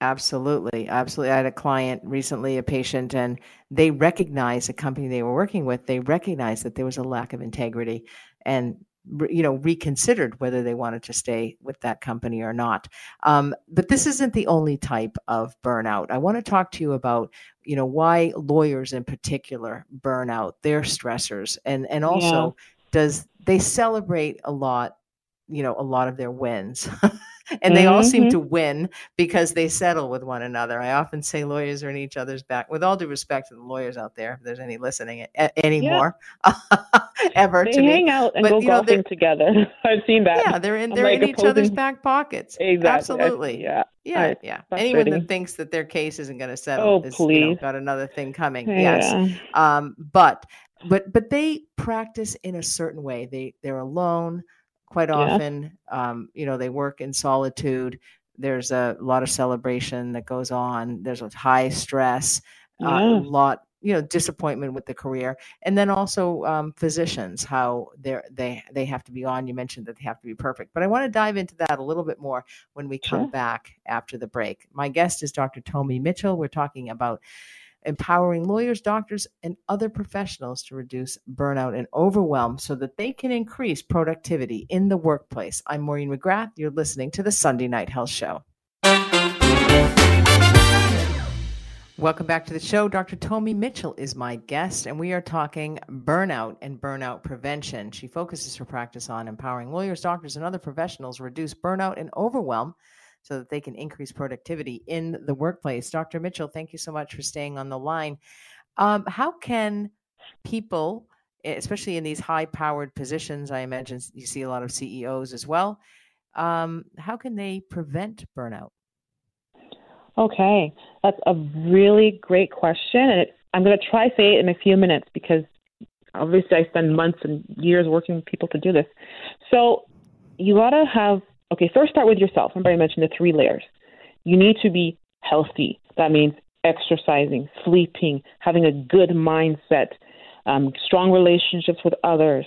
A: Absolutely. Absolutely. I had a client recently, a patient, and they recognized the company they were working with, they recognized that there was a lack of integrity. And you know reconsidered whether they wanted to stay with that company or not. Um, but this isn't the only type of burnout. I want to talk to you about you know why lawyers in particular burn out their stressors and and also yeah. does they celebrate a lot you know a lot of their wins and they all seem
D: Mhm.
A: to win because they settle with one another. I often say lawyers are in each other's back. With all due respect to the lawyers out there, if there's any listening a- anymore, ever
D: They
A: to me.
D: hang out and
A: But,
D: go
A: you know,
D: golfing together. I've seen that.
A: Yeah, they're in they're
D: like
A: in each other's back pockets.
D: Exactly. I-
A: Absolutely.
D: yeah.
A: Yeah,
D: it's
A: yeah. Anyone that thinks that their case isn't going to settle
D: Oh,
A: is you know, got another thing coming. Yes. Um, but but but they practice in a certain way they they're alone quite
D: Yeah.
A: often um, you know they work in solitude there's a lot of celebration that goes on there's a high stress uh, a
D: Yeah.
A: lot you know disappointment with the career and then also um, physicians how they're they they have to be on you mentioned that they have to be perfect but i want to dive into that a little bit more when we come
D: Sure.
A: back after the break my guest is dr tomi mitchell we're talking about empowering lawyers, doctors, and other professionals to reduce burnout and overwhelm so that they can increase productivity in the workplace. I'm Maureen McGrath. You're listening to the Sunday Night Health Show. Welcome back to the show. Dr. Tomi Mitchell is my guest, and we are talking burnout and burnout prevention. She focuses her practice on empowering lawyers, doctors, and other professionals reduce burnout and overwhelm so that they can increase productivity in the workplace. Dr. Mitchell, thank you so much for staying on the line. Um, how can people, especially in these high powered positions, I imagine you see a lot of CEOs as well, um, how can they prevent burnout?
D: Okay, that's a really great question, and it's, I'm going to try to say it in a few minutes because obviously I spend months and years working with people to do this. So you got to have okay. First, start with yourself. Remember, I mentioned the three layers. You need to be healthy. That means exercising, sleeping, having a good mindset, um, strong relationships with others,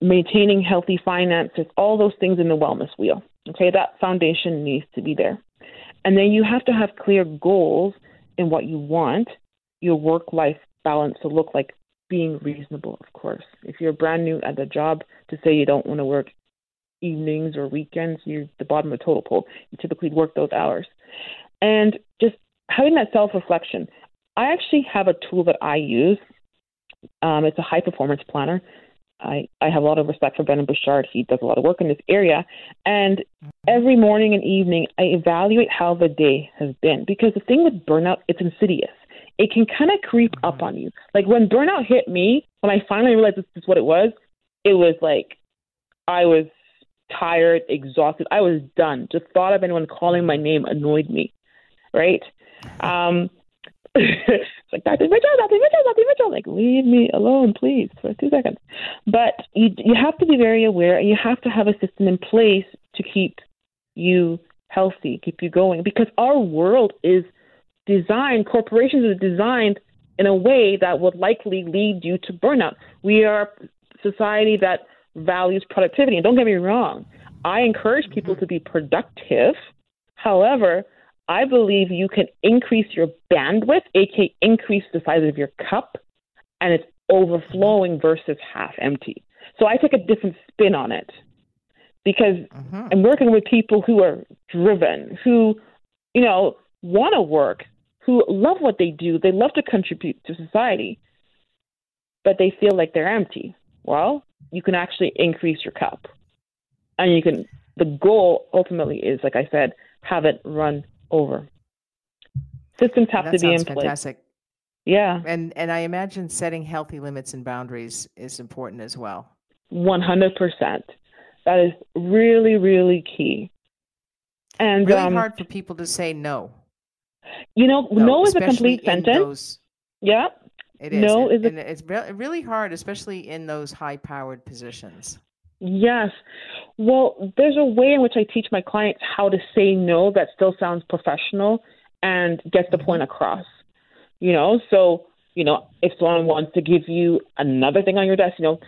D: maintaining healthy finances. All those things in the wellness wheel. Okay, that foundation needs to be there. And then you have to have clear goals in what you want your work life balance to look like being reasonable, of course. If you're brand new at the job, to say you don't want to work evenings or weekends, you're the bottom of the total pole. You typically work those hours. And just having that self reflection. I actually have a tool that I use. Um, it's a high performance planner. I, I have a lot of respect for Brendon Burchard. He does a lot of work in this area. And every morning and evening, I evaluate how the day has been. Because the thing with burnout, it's insidious. It can kind of creep up on you. Like when burnout hit me, when I finally realized this is what it was, it was like I was tired, exhausted. I was done. Just thought of anyone calling my name annoyed me, right? Um, it's like Dr. Mitchell, Dr. Mitchell, Dr. Mitchell. Like, leave me alone, please, for two seconds. But you you have to be very aware, and you have to have a system in place to keep you healthy, keep you going, because our world is designed. Corporations are designed in a way that would likely lead you to burnout. We are a society that values productivity, and don't get me wrong, I encourage people to be productive. However, I believe you can increase your bandwidth, aka increase the size of your cup, and it's overflowing versus half empty. So I take a different spin on it because
A: Mhm.
D: I'm working with people who are driven, who, you know, want to work, who love what they do, they love to contribute to society, but they feel like they're empty. Well, you can actually increase your cup. And you can, the goal ultimately is, like I said, have it run over. Systems have to be in place.
A: fantastic.
D: Yeah,
A: And and I imagine setting healthy limits and boundaries is important as well.
D: 100%. That is really, really key. And,
A: Really
D: um,
A: hard for people to say no.
D: you know, no, is a complete sentence.
A: those-
D: yeah.
A: It is.
D: No
A: and,
D: is a-
A: and it's re- really hard, especially in those high-powered positions.
D: Yes. Well, there's a way in which I teach my clients how to say no that still sounds professional and gets the point mm-hmm. across. You know, so, you know, if someone wants to give you another thing on your desk, you know,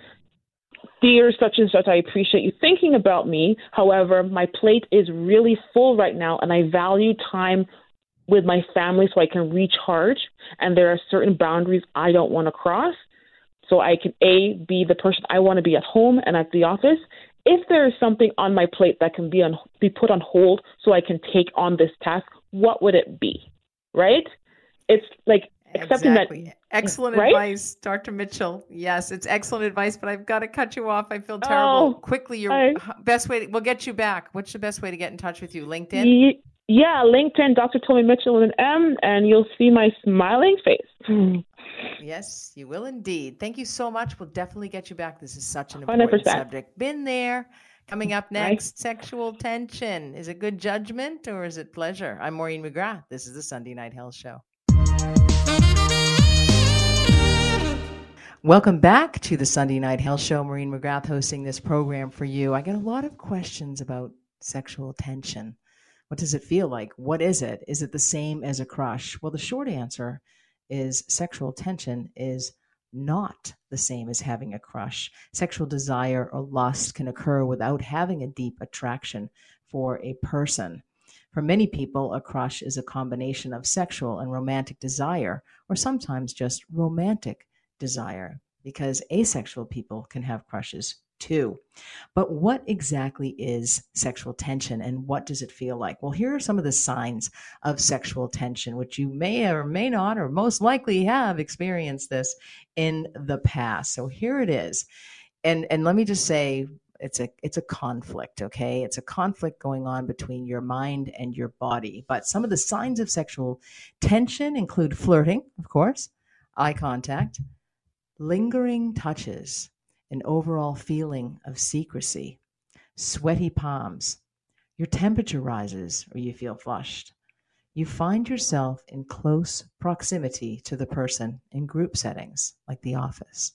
D: dear such and such, I appreciate you thinking about me. However, my plate is really full right now and I value time with my family so I can recharge. And there are certain boundaries I don't want to cross. So I can A, be the person I want to be at home and at the office. If there is something on my plate that can be on be put on hold so I can take on this task, what would it be? Right? It's like accepting
A: exactly.
D: that.
A: Excellent
D: right?
A: advice, Dr. Mitchell. Yes, it's excellent advice, but I've got to cut you off. I feel oh, terrible.
D: Oh,
A: Quickly, your
D: I-
A: best way. To, we'll get you back. What's the best way to get in touch with you? LinkedIn.
D: Ye- yeah, LinkedIn, Dr. Tomi Mitchell with an M, and you'll see my smiling face. Hmm.
A: Yes, you will indeed. Thank you so much. We'll definitely get you back. This is such an important
D: 100%.
A: subject. Been there. Coming up
D: Right.
A: next, sexual tension. Is it good judgment or is it pleasure? I'm Maureen McGrath. This is the Sunday Night Health Show. Welcome back to the Sunday Night Health Show. Maureen McGrath hosting this program for you. I get a lot of questions about sexual tension. What does it feel like? What is it? Is it the same as a crush? Well, the short answer is sexual tension is not the same as having a crush. Sexual desire or lust can occur without having a deep attraction for a person. For many people, a crush is a combination of sexual and romantic desire, or sometimes just romantic desire, because asexual people can have crushes too. But what exactly is sexual tension and what does it feel like? Well, here are some of the signs of sexual tension, which you may or may not, or most likely have experienced this in the past. So here it is. And, and let me just say, it's a it's a conflict okay it's a conflict going on between your mind and your body but some of the signs of sexual tension include flirting of course eye contact lingering touches an overall feeling of secrecy sweaty palms your temperature rises or you feel flushed you find yourself in close proximity to the person in group settings like the office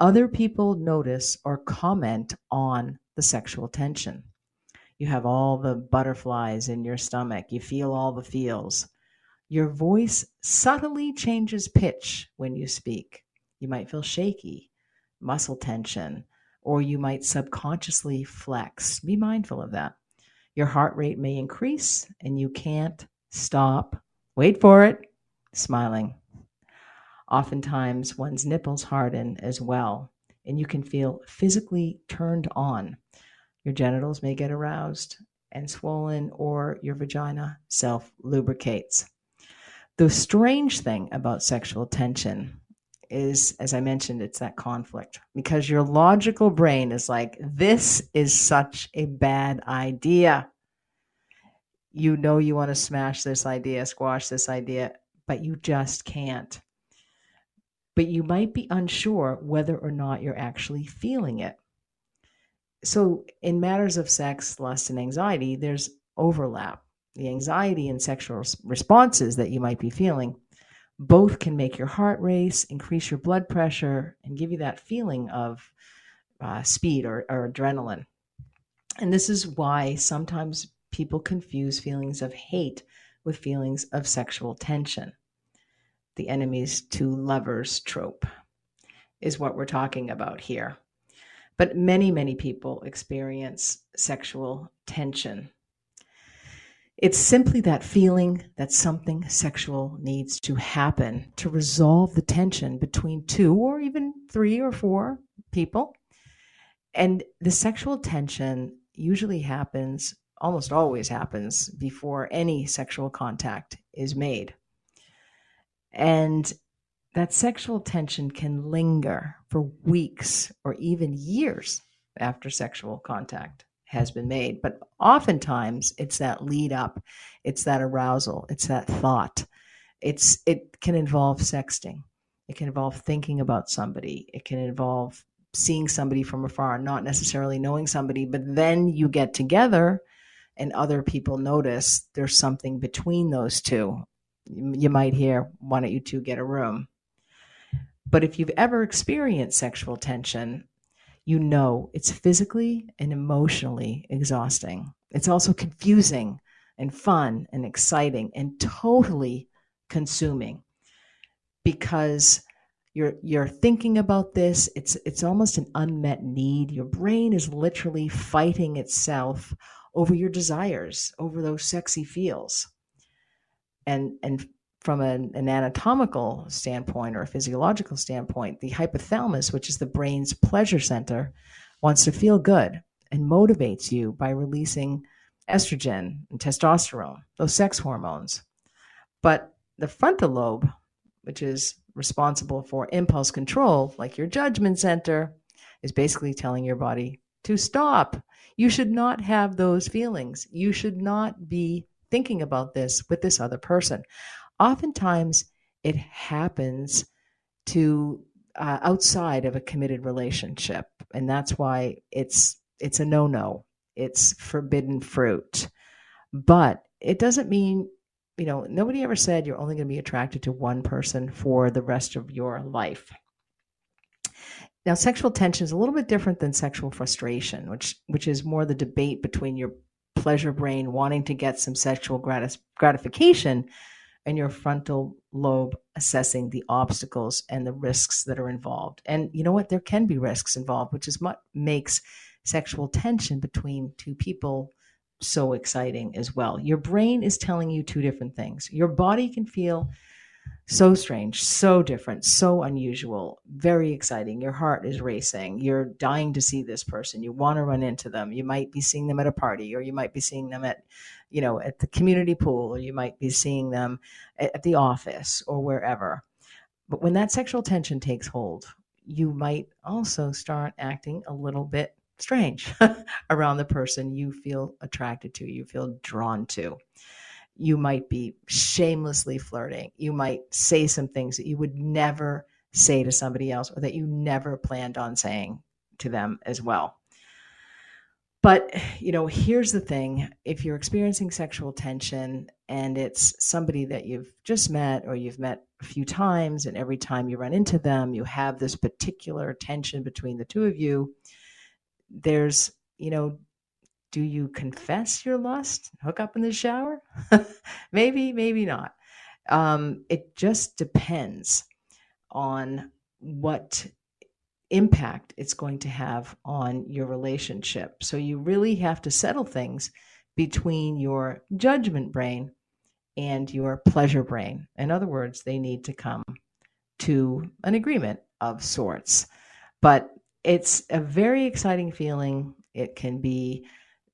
A: other people notice or comment on the sexual tension. You have all the butterflies in your stomach. You feel all the feels. Your voice subtly changes pitch when you speak. You might feel shaky, muscle tension, or you might subconsciously flex. Be mindful of that. Your heart rate may increase and you can't stop, wait for it, smiling. Oftentimes, one's nipples harden as well, and you can feel physically turned on. Your genitals may get aroused and swollen, or your vagina self lubricates. The strange thing about sexual tension is, as I mentioned, it's that conflict because your logical brain is like, this is such a bad idea. You know, you want to smash this idea, squash this idea, but you just can't but you might be unsure whether or not you're actually feeling it. So, in matters of sex, lust, and anxiety, there's overlap. The anxiety and sexual responses that you might be feeling both can make your heart race, increase your blood pressure, and give you that feeling of uh, speed or, or adrenaline. And this is why sometimes people confuse feelings of hate with feelings of sexual tension the enemies to lovers trope is what we're talking about here. But many, many people experience sexual tension. It's simply that feeling that something sexual needs to happen to resolve the tension between two or even three or four people. And the sexual tension usually happens, almost always happens, before any sexual contact is made. And that sexual tension can linger for weeks or even years after sexual contact has been made. But oftentimes it's that lead up, it's that arousal, it's that thought. It's it can involve sexting. It can involve thinking about somebody. It can involve seeing somebody from afar, not necessarily knowing somebody, but then you get together and other people notice there's something between those two you might hear, why don't you two get a room? But if you've ever experienced sexual tension, you know it's physically and emotionally exhausting. It's also confusing and fun and exciting and totally consuming because you're you're thinking about this. It's it's almost an unmet need. Your brain is literally fighting itself over your desires over those sexy feels. And and from an, an, anatomical standpoint or a physiological standpoint, the hypothalamus, which is the brain's pleasure center, wants to feel good and motivates you by releasing estrogen and testosterone, those sex hormones. But the frontal lobe which is responsible for impulse control, like your judgment center, is basically telling your body to stop. You should not have those feelings. You should not be thinking about this with this other person. Oftentimes, it happens to uh, outside of a committed relationship, and that's why it's it's a no no. It's forbidden fruit, but it doesn't mean you know nobody ever said you're only going to be attracted to one person for the rest of your life. Now, sexual tension is a little bit different than sexual frustration, which which is more the debate between your pleasure brain wanting to get some sexual gratis- gratification and your frontal lobe assessing the obstacles and the risks that are involved. And you know what? There can be risks involved, which is what makes sexual tension between two people so exciting as well. Your brain is telling you two different things. Your body can feel so strange, so different, so unusual, very exciting. Your heart is racing. You're dying to see this person. You want to run into them. You might be seeing them at a party, or you might be seeing them at, you know, at the community pool, or you might be seeing them at the office or wherever. But when that sexual tension takes hold, you might also start acting a little bit strange around the person you feel attracted to, you feel drawn to you might be shamelessly flirting. You might say some things that you would never say to somebody else or that you never planned on saying to them as well. But, you know, here's the thing if you're experiencing sexual tension and it's somebody that you've just met or you've met a few times, and every time you run into them, you have this particular tension between the two of you, there's, you know, do you confess your lust? Hook up in the shower? maybe, maybe not. Um, it just depends on what impact it's going to have on your relationship. So you really have to settle things between your judgment brain and your pleasure brain. In other words, they need to come to an agreement of sorts. But it's a very exciting feeling. It can be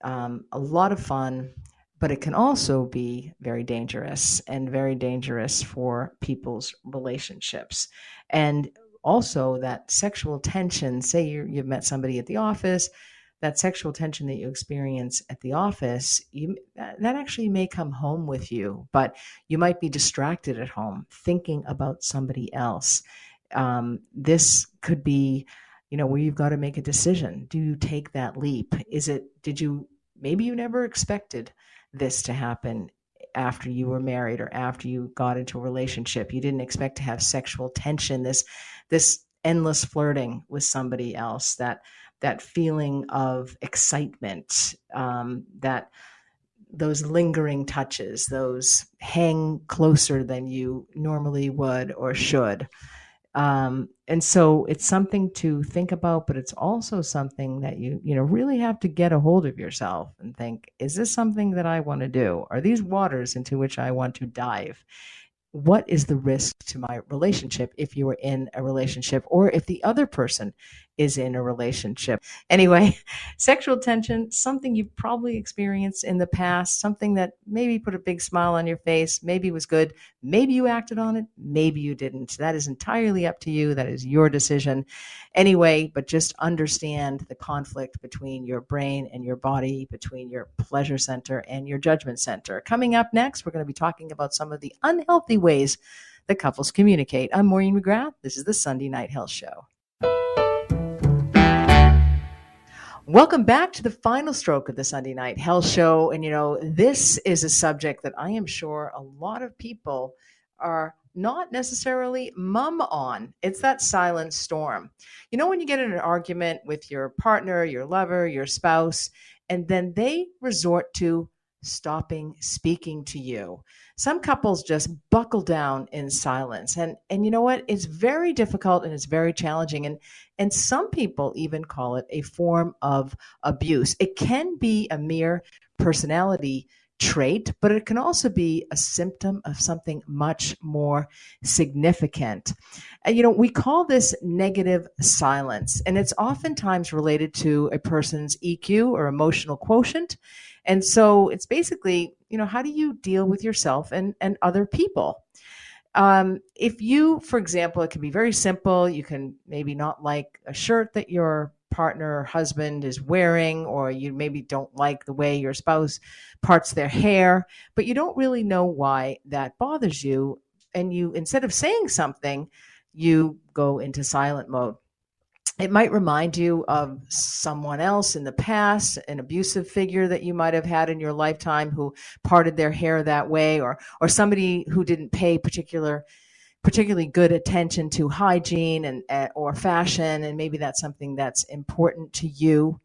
A: um, a lot of fun, but it can also be very dangerous and very dangerous for people's relationships. And also, that sexual tension say you you've met somebody at the office, that sexual tension that you experience at the office, you, that actually may come home with you, but you might be distracted at home thinking about somebody else. Um, this could be you know where you've got to make a decision. Do you take that leap? Is it did you maybe you never expected this to happen after you were married or after you got into a relationship. You didn't expect to have sexual tension this this endless flirting with somebody else that that feeling of excitement um, that those lingering touches those hang closer than you normally would or should um, and so it's something to think about, but it's also something that you, you know, really have to get a hold of yourself and think, is this something that I want to do? Are these waters into which I want to dive? What is the risk to my relationship if you were in a relationship or if the other person is in a relationship. Anyway, sexual tension, something you've probably experienced in the past, something that maybe put a big smile on your face, maybe was good, maybe you acted on it, maybe you didn't. That is entirely up to you. That is your decision. Anyway, but just understand the conflict between your brain and your body, between your pleasure center and your judgment center. Coming up next, we're going to be talking about some of the unhealthy ways that couples communicate. I'm Maureen McGrath. This is the Sunday Night Health Show. Welcome back to the final stroke of the Sunday Night Health Show. And, you know, this is a subject that I am sure a lot of people are not necessarily mum on. It's that silent storm. You know, when you get in an argument with your partner, your lover, your spouse, and then they resort to stopping speaking to you. Some couples just buckle down in silence. And and you know what? It's very difficult and it's very challenging and and some people even call it a form of abuse. It can be a mere personality trait, but it can also be a symptom of something much more significant. And, you know, we call this negative silence, and it's oftentimes related to a person's EQ or emotional quotient. And so it's basically, you know, how do you deal with yourself and, and other people? Um, if you, for example, it can be very simple. You can maybe not like a shirt that your partner or husband is wearing, or you maybe don't like the way your spouse parts their hair, but you don't really know why that bothers you. And you, instead of saying something, you go into silent mode. It might remind you of someone else in the past, an abusive figure that you might have had in your lifetime who parted their hair that way, or or somebody who didn't pay particular particularly good attention to hygiene and uh, or fashion, and maybe that's something that's important to you.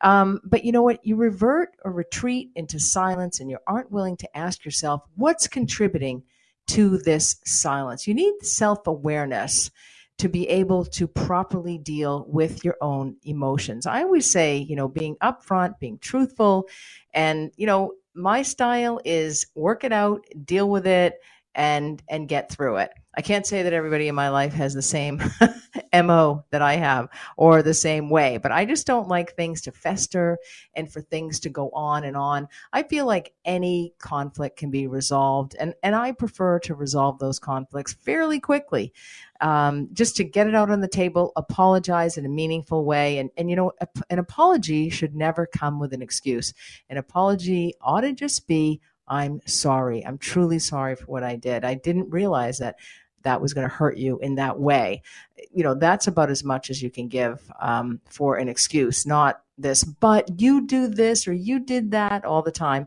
A: Um, but you know what? You revert or retreat into silence, and you aren't willing to ask yourself what's contributing to this silence. You need self awareness to be able to properly deal with your own emotions. I always say, you know, being upfront, being truthful, and, you know, my style is work it out, deal with it, and and get through it. I can't say that everybody in my life has the same MO that I have or the same way, but I just don't like things to fester and for things to go on and on. I feel like any conflict can be resolved, and, and I prefer to resolve those conflicts fairly quickly. Um, just to get it out on the table, apologize in a meaningful way. And, and you know, an apology should never come with an excuse. An apology ought to just be I'm sorry. I'm truly sorry for what I did. I didn't realize that that was going to hurt you in that way. You know, that's about as much as you can give um, for an excuse, not this, but you do this or you did that all the time.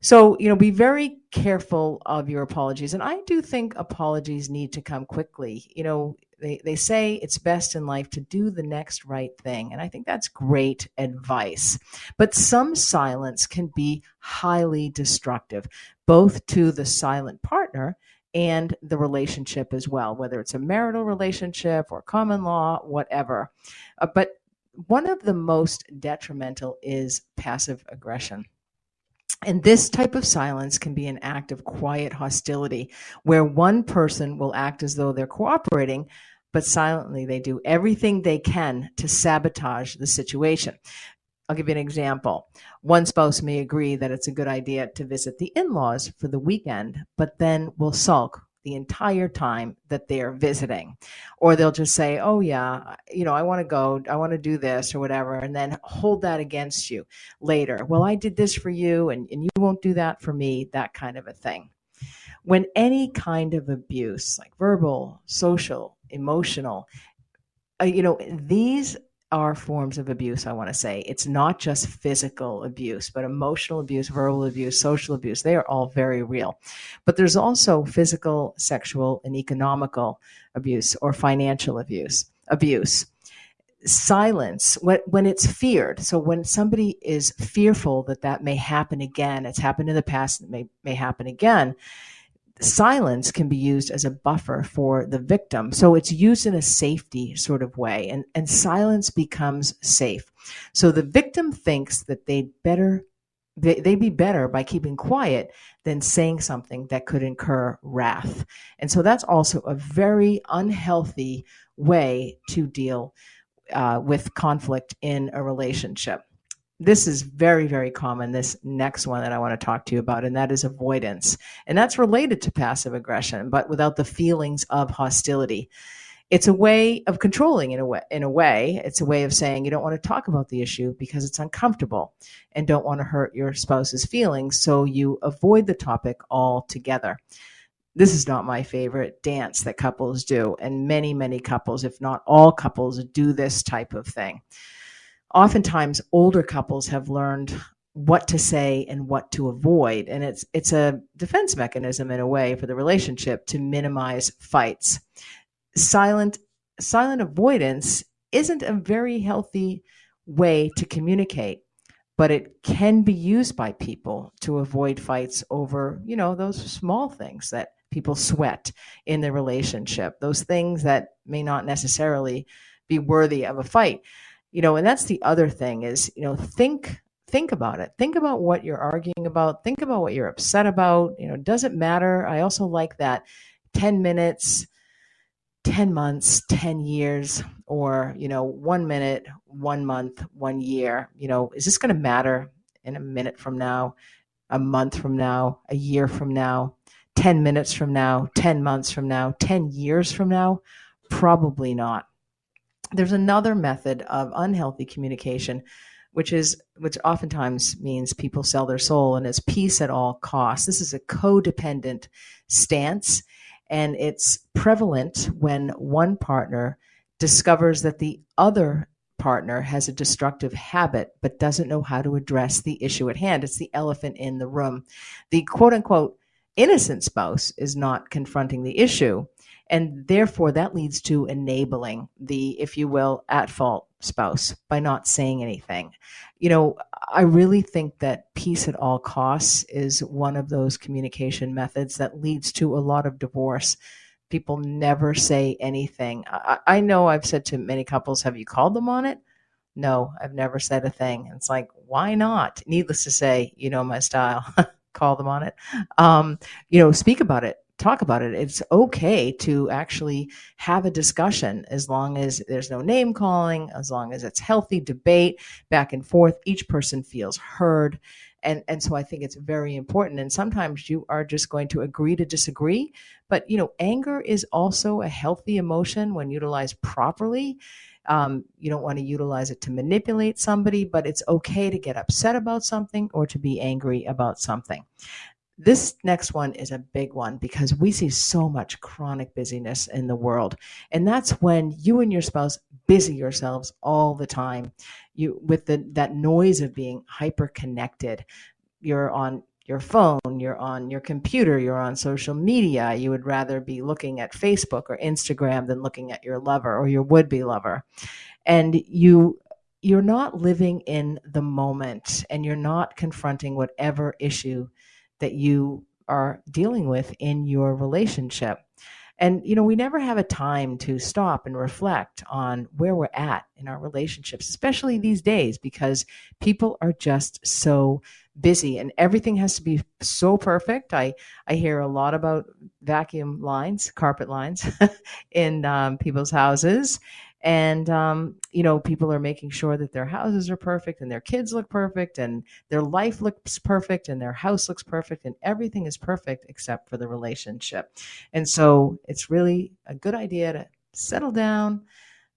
A: So, you know, be very careful of your apologies. And I do think apologies need to come quickly. You know, they, they say it's best in life to do the next right thing. And I think that's great advice. But some silence can be highly destructive, both to the silent partner and the relationship as well, whether it's a marital relationship or common law, whatever. Uh, but one of the most detrimental is passive aggression. And this type of silence can be an act of quiet hostility where one person will act as though they're cooperating, but silently they do everything they can to sabotage the situation. I'll give you an example. One spouse may agree that it's a good idea to visit the in laws for the weekend, but then will sulk the entire time that they're visiting. Or they'll just say, Oh, yeah, you know, I want to go, I want to do this or whatever, and then hold that against you later. Well, I did this for you, and, and you won't do that for me, that kind of a thing. When any kind of abuse, like verbal, social, emotional, uh, you know, these are forms of abuse, I want to say. It's not just physical abuse, but emotional abuse, verbal abuse, social abuse. They are all very real. But there's also physical, sexual, and economical abuse or financial abuse. Abuse. Silence, when it's feared. So when somebody is fearful that that may happen again, it's happened in the past, it may, may happen again, silence can be used as a buffer for the victim. So it's used in a safety sort of way, and, and silence becomes safe. So the victim thinks that they'd better they, they'd be better by keeping quiet than saying something that could incur wrath. And so that's also a very unhealthy way to deal uh, with conflict in a relationship this is very, very common, this next one that I want to talk to you about, and that is avoidance. And that's related to passive aggression, but without the feelings of hostility. It's a way of controlling in a way, in a way. It's a way of saying you don't want to talk about the issue because it's uncomfortable and don't want to hurt your spouse's feelings, so you avoid the topic altogether. This is not my favorite dance that couples do, and many, many couples, if not all couples, do this type of thing oftentimes older couples have learned what to say and what to avoid. And it's it's a defense mechanism in a way for the relationship to minimize fights. Silent silent avoidance isn't a very healthy way to communicate but it can be used by people to avoid fights over you know those small things that people sweat in the relationship those things that may not necessarily be worthy of a fight you know and that's the other thing is you know think think about it. Think about what you're arguing about. Think about what you're upset about. You know does it matter? I also like that 10 minutes 10 months 10 years or you know 1 minute 1 month 1 year. You know is this going to matter in a minute from now a month from now a year from now 10 minutes from now, 10 months from now, 10 years from now? Probably not. There's another method of unhealthy communication, which is which oftentimes means people sell their soul and it's peace at all costs. This is a codependent stance, and it's prevalent when one partner discovers that the other partner has a destructive habit but doesn't know how to address the issue at hand. It's the elephant in the room. The quote unquote innocent spouse is not confronting the issue. And therefore, that leads to enabling the, if you will, at fault spouse by not saying anything. You know, I really think that peace at all costs is one of those communication methods that leads to a lot of divorce. People never say anything. I, I know I've said to many couples, Have you called them on it? No, I've never said a thing. It's like, why not? Needless to say, you know my style. Call them on it. Um, you know, speak about it talk about it. It's okay to actually have a discussion as long as there's no name calling, as long as it's healthy debate back and forth. Each person feels heard. And, and so I think it's very important. And sometimes you are just going to agree to disagree. But, you know, anger is also a healthy emotion when utilized properly. Um, you don't want to utilize it to manipulate somebody, but it's okay to get upset about something or to be angry about something. This next one is a big one because we see so much chronic busyness in the world. And that's when you and your spouse busy yourselves all the time. You with the that noise of being hyper connected. You're on your phone, you're on your computer, you're on social media. You would rather be looking at Facebook or Instagram than looking at your lover or your would-be lover. And you you're not living in the moment and you're not confronting whatever issue that you are dealing with in your relationship. And, you know, we never have a time to stop and reflect on where we're at in our relationships, especially these days, because people are just so busy and everything has to be so perfect. I, I hear a lot about vacuum lines, carpet lines in um, people's houses. And um, you know people are making sure that their houses are perfect and their kids look perfect and their life looks perfect and their house looks perfect and everything is perfect except for the relationship. And so it's really a good idea to settle down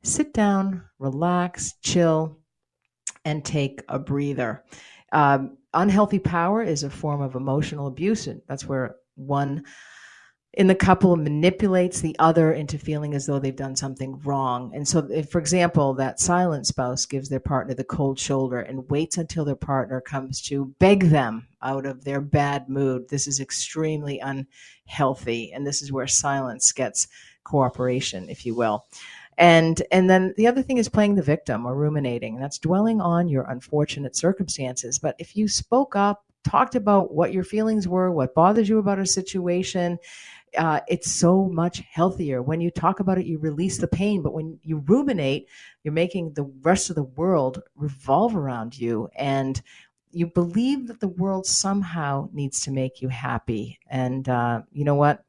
A: sit down relax chill and take a breather um, unhealthy power is a form of emotional abuse and that's where one in the couple manipulates the other into feeling as though they've done something wrong. And so, if, for example, that silent spouse gives their partner the cold shoulder and waits until their partner comes to beg them out of their bad mood, this is extremely unhealthy. And this is where silence gets cooperation, if you will. And and then the other thing is playing the victim or ruminating. That's dwelling on your unfortunate circumstances. But if you spoke up, talked about what your feelings were, what bothers you about a situation, uh, it's so much healthier. When you talk about it, you release the pain. But when you ruminate, you're making the rest of the world revolve around you. And you believe that the world somehow needs to make you happy. And uh, you know what?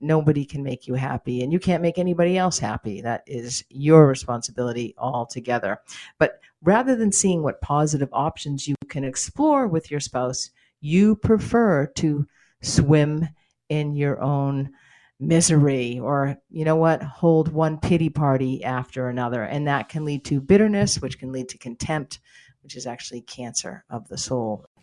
A: Nobody can make you happy, and you can't make anybody else happy. That is your responsibility altogether. But rather than seeing what positive options you can explore with your spouse, you prefer to swim in your own misery or you know what hold one pity party after another and that can lead to bitterness which can lead to contempt which is actually cancer of the soul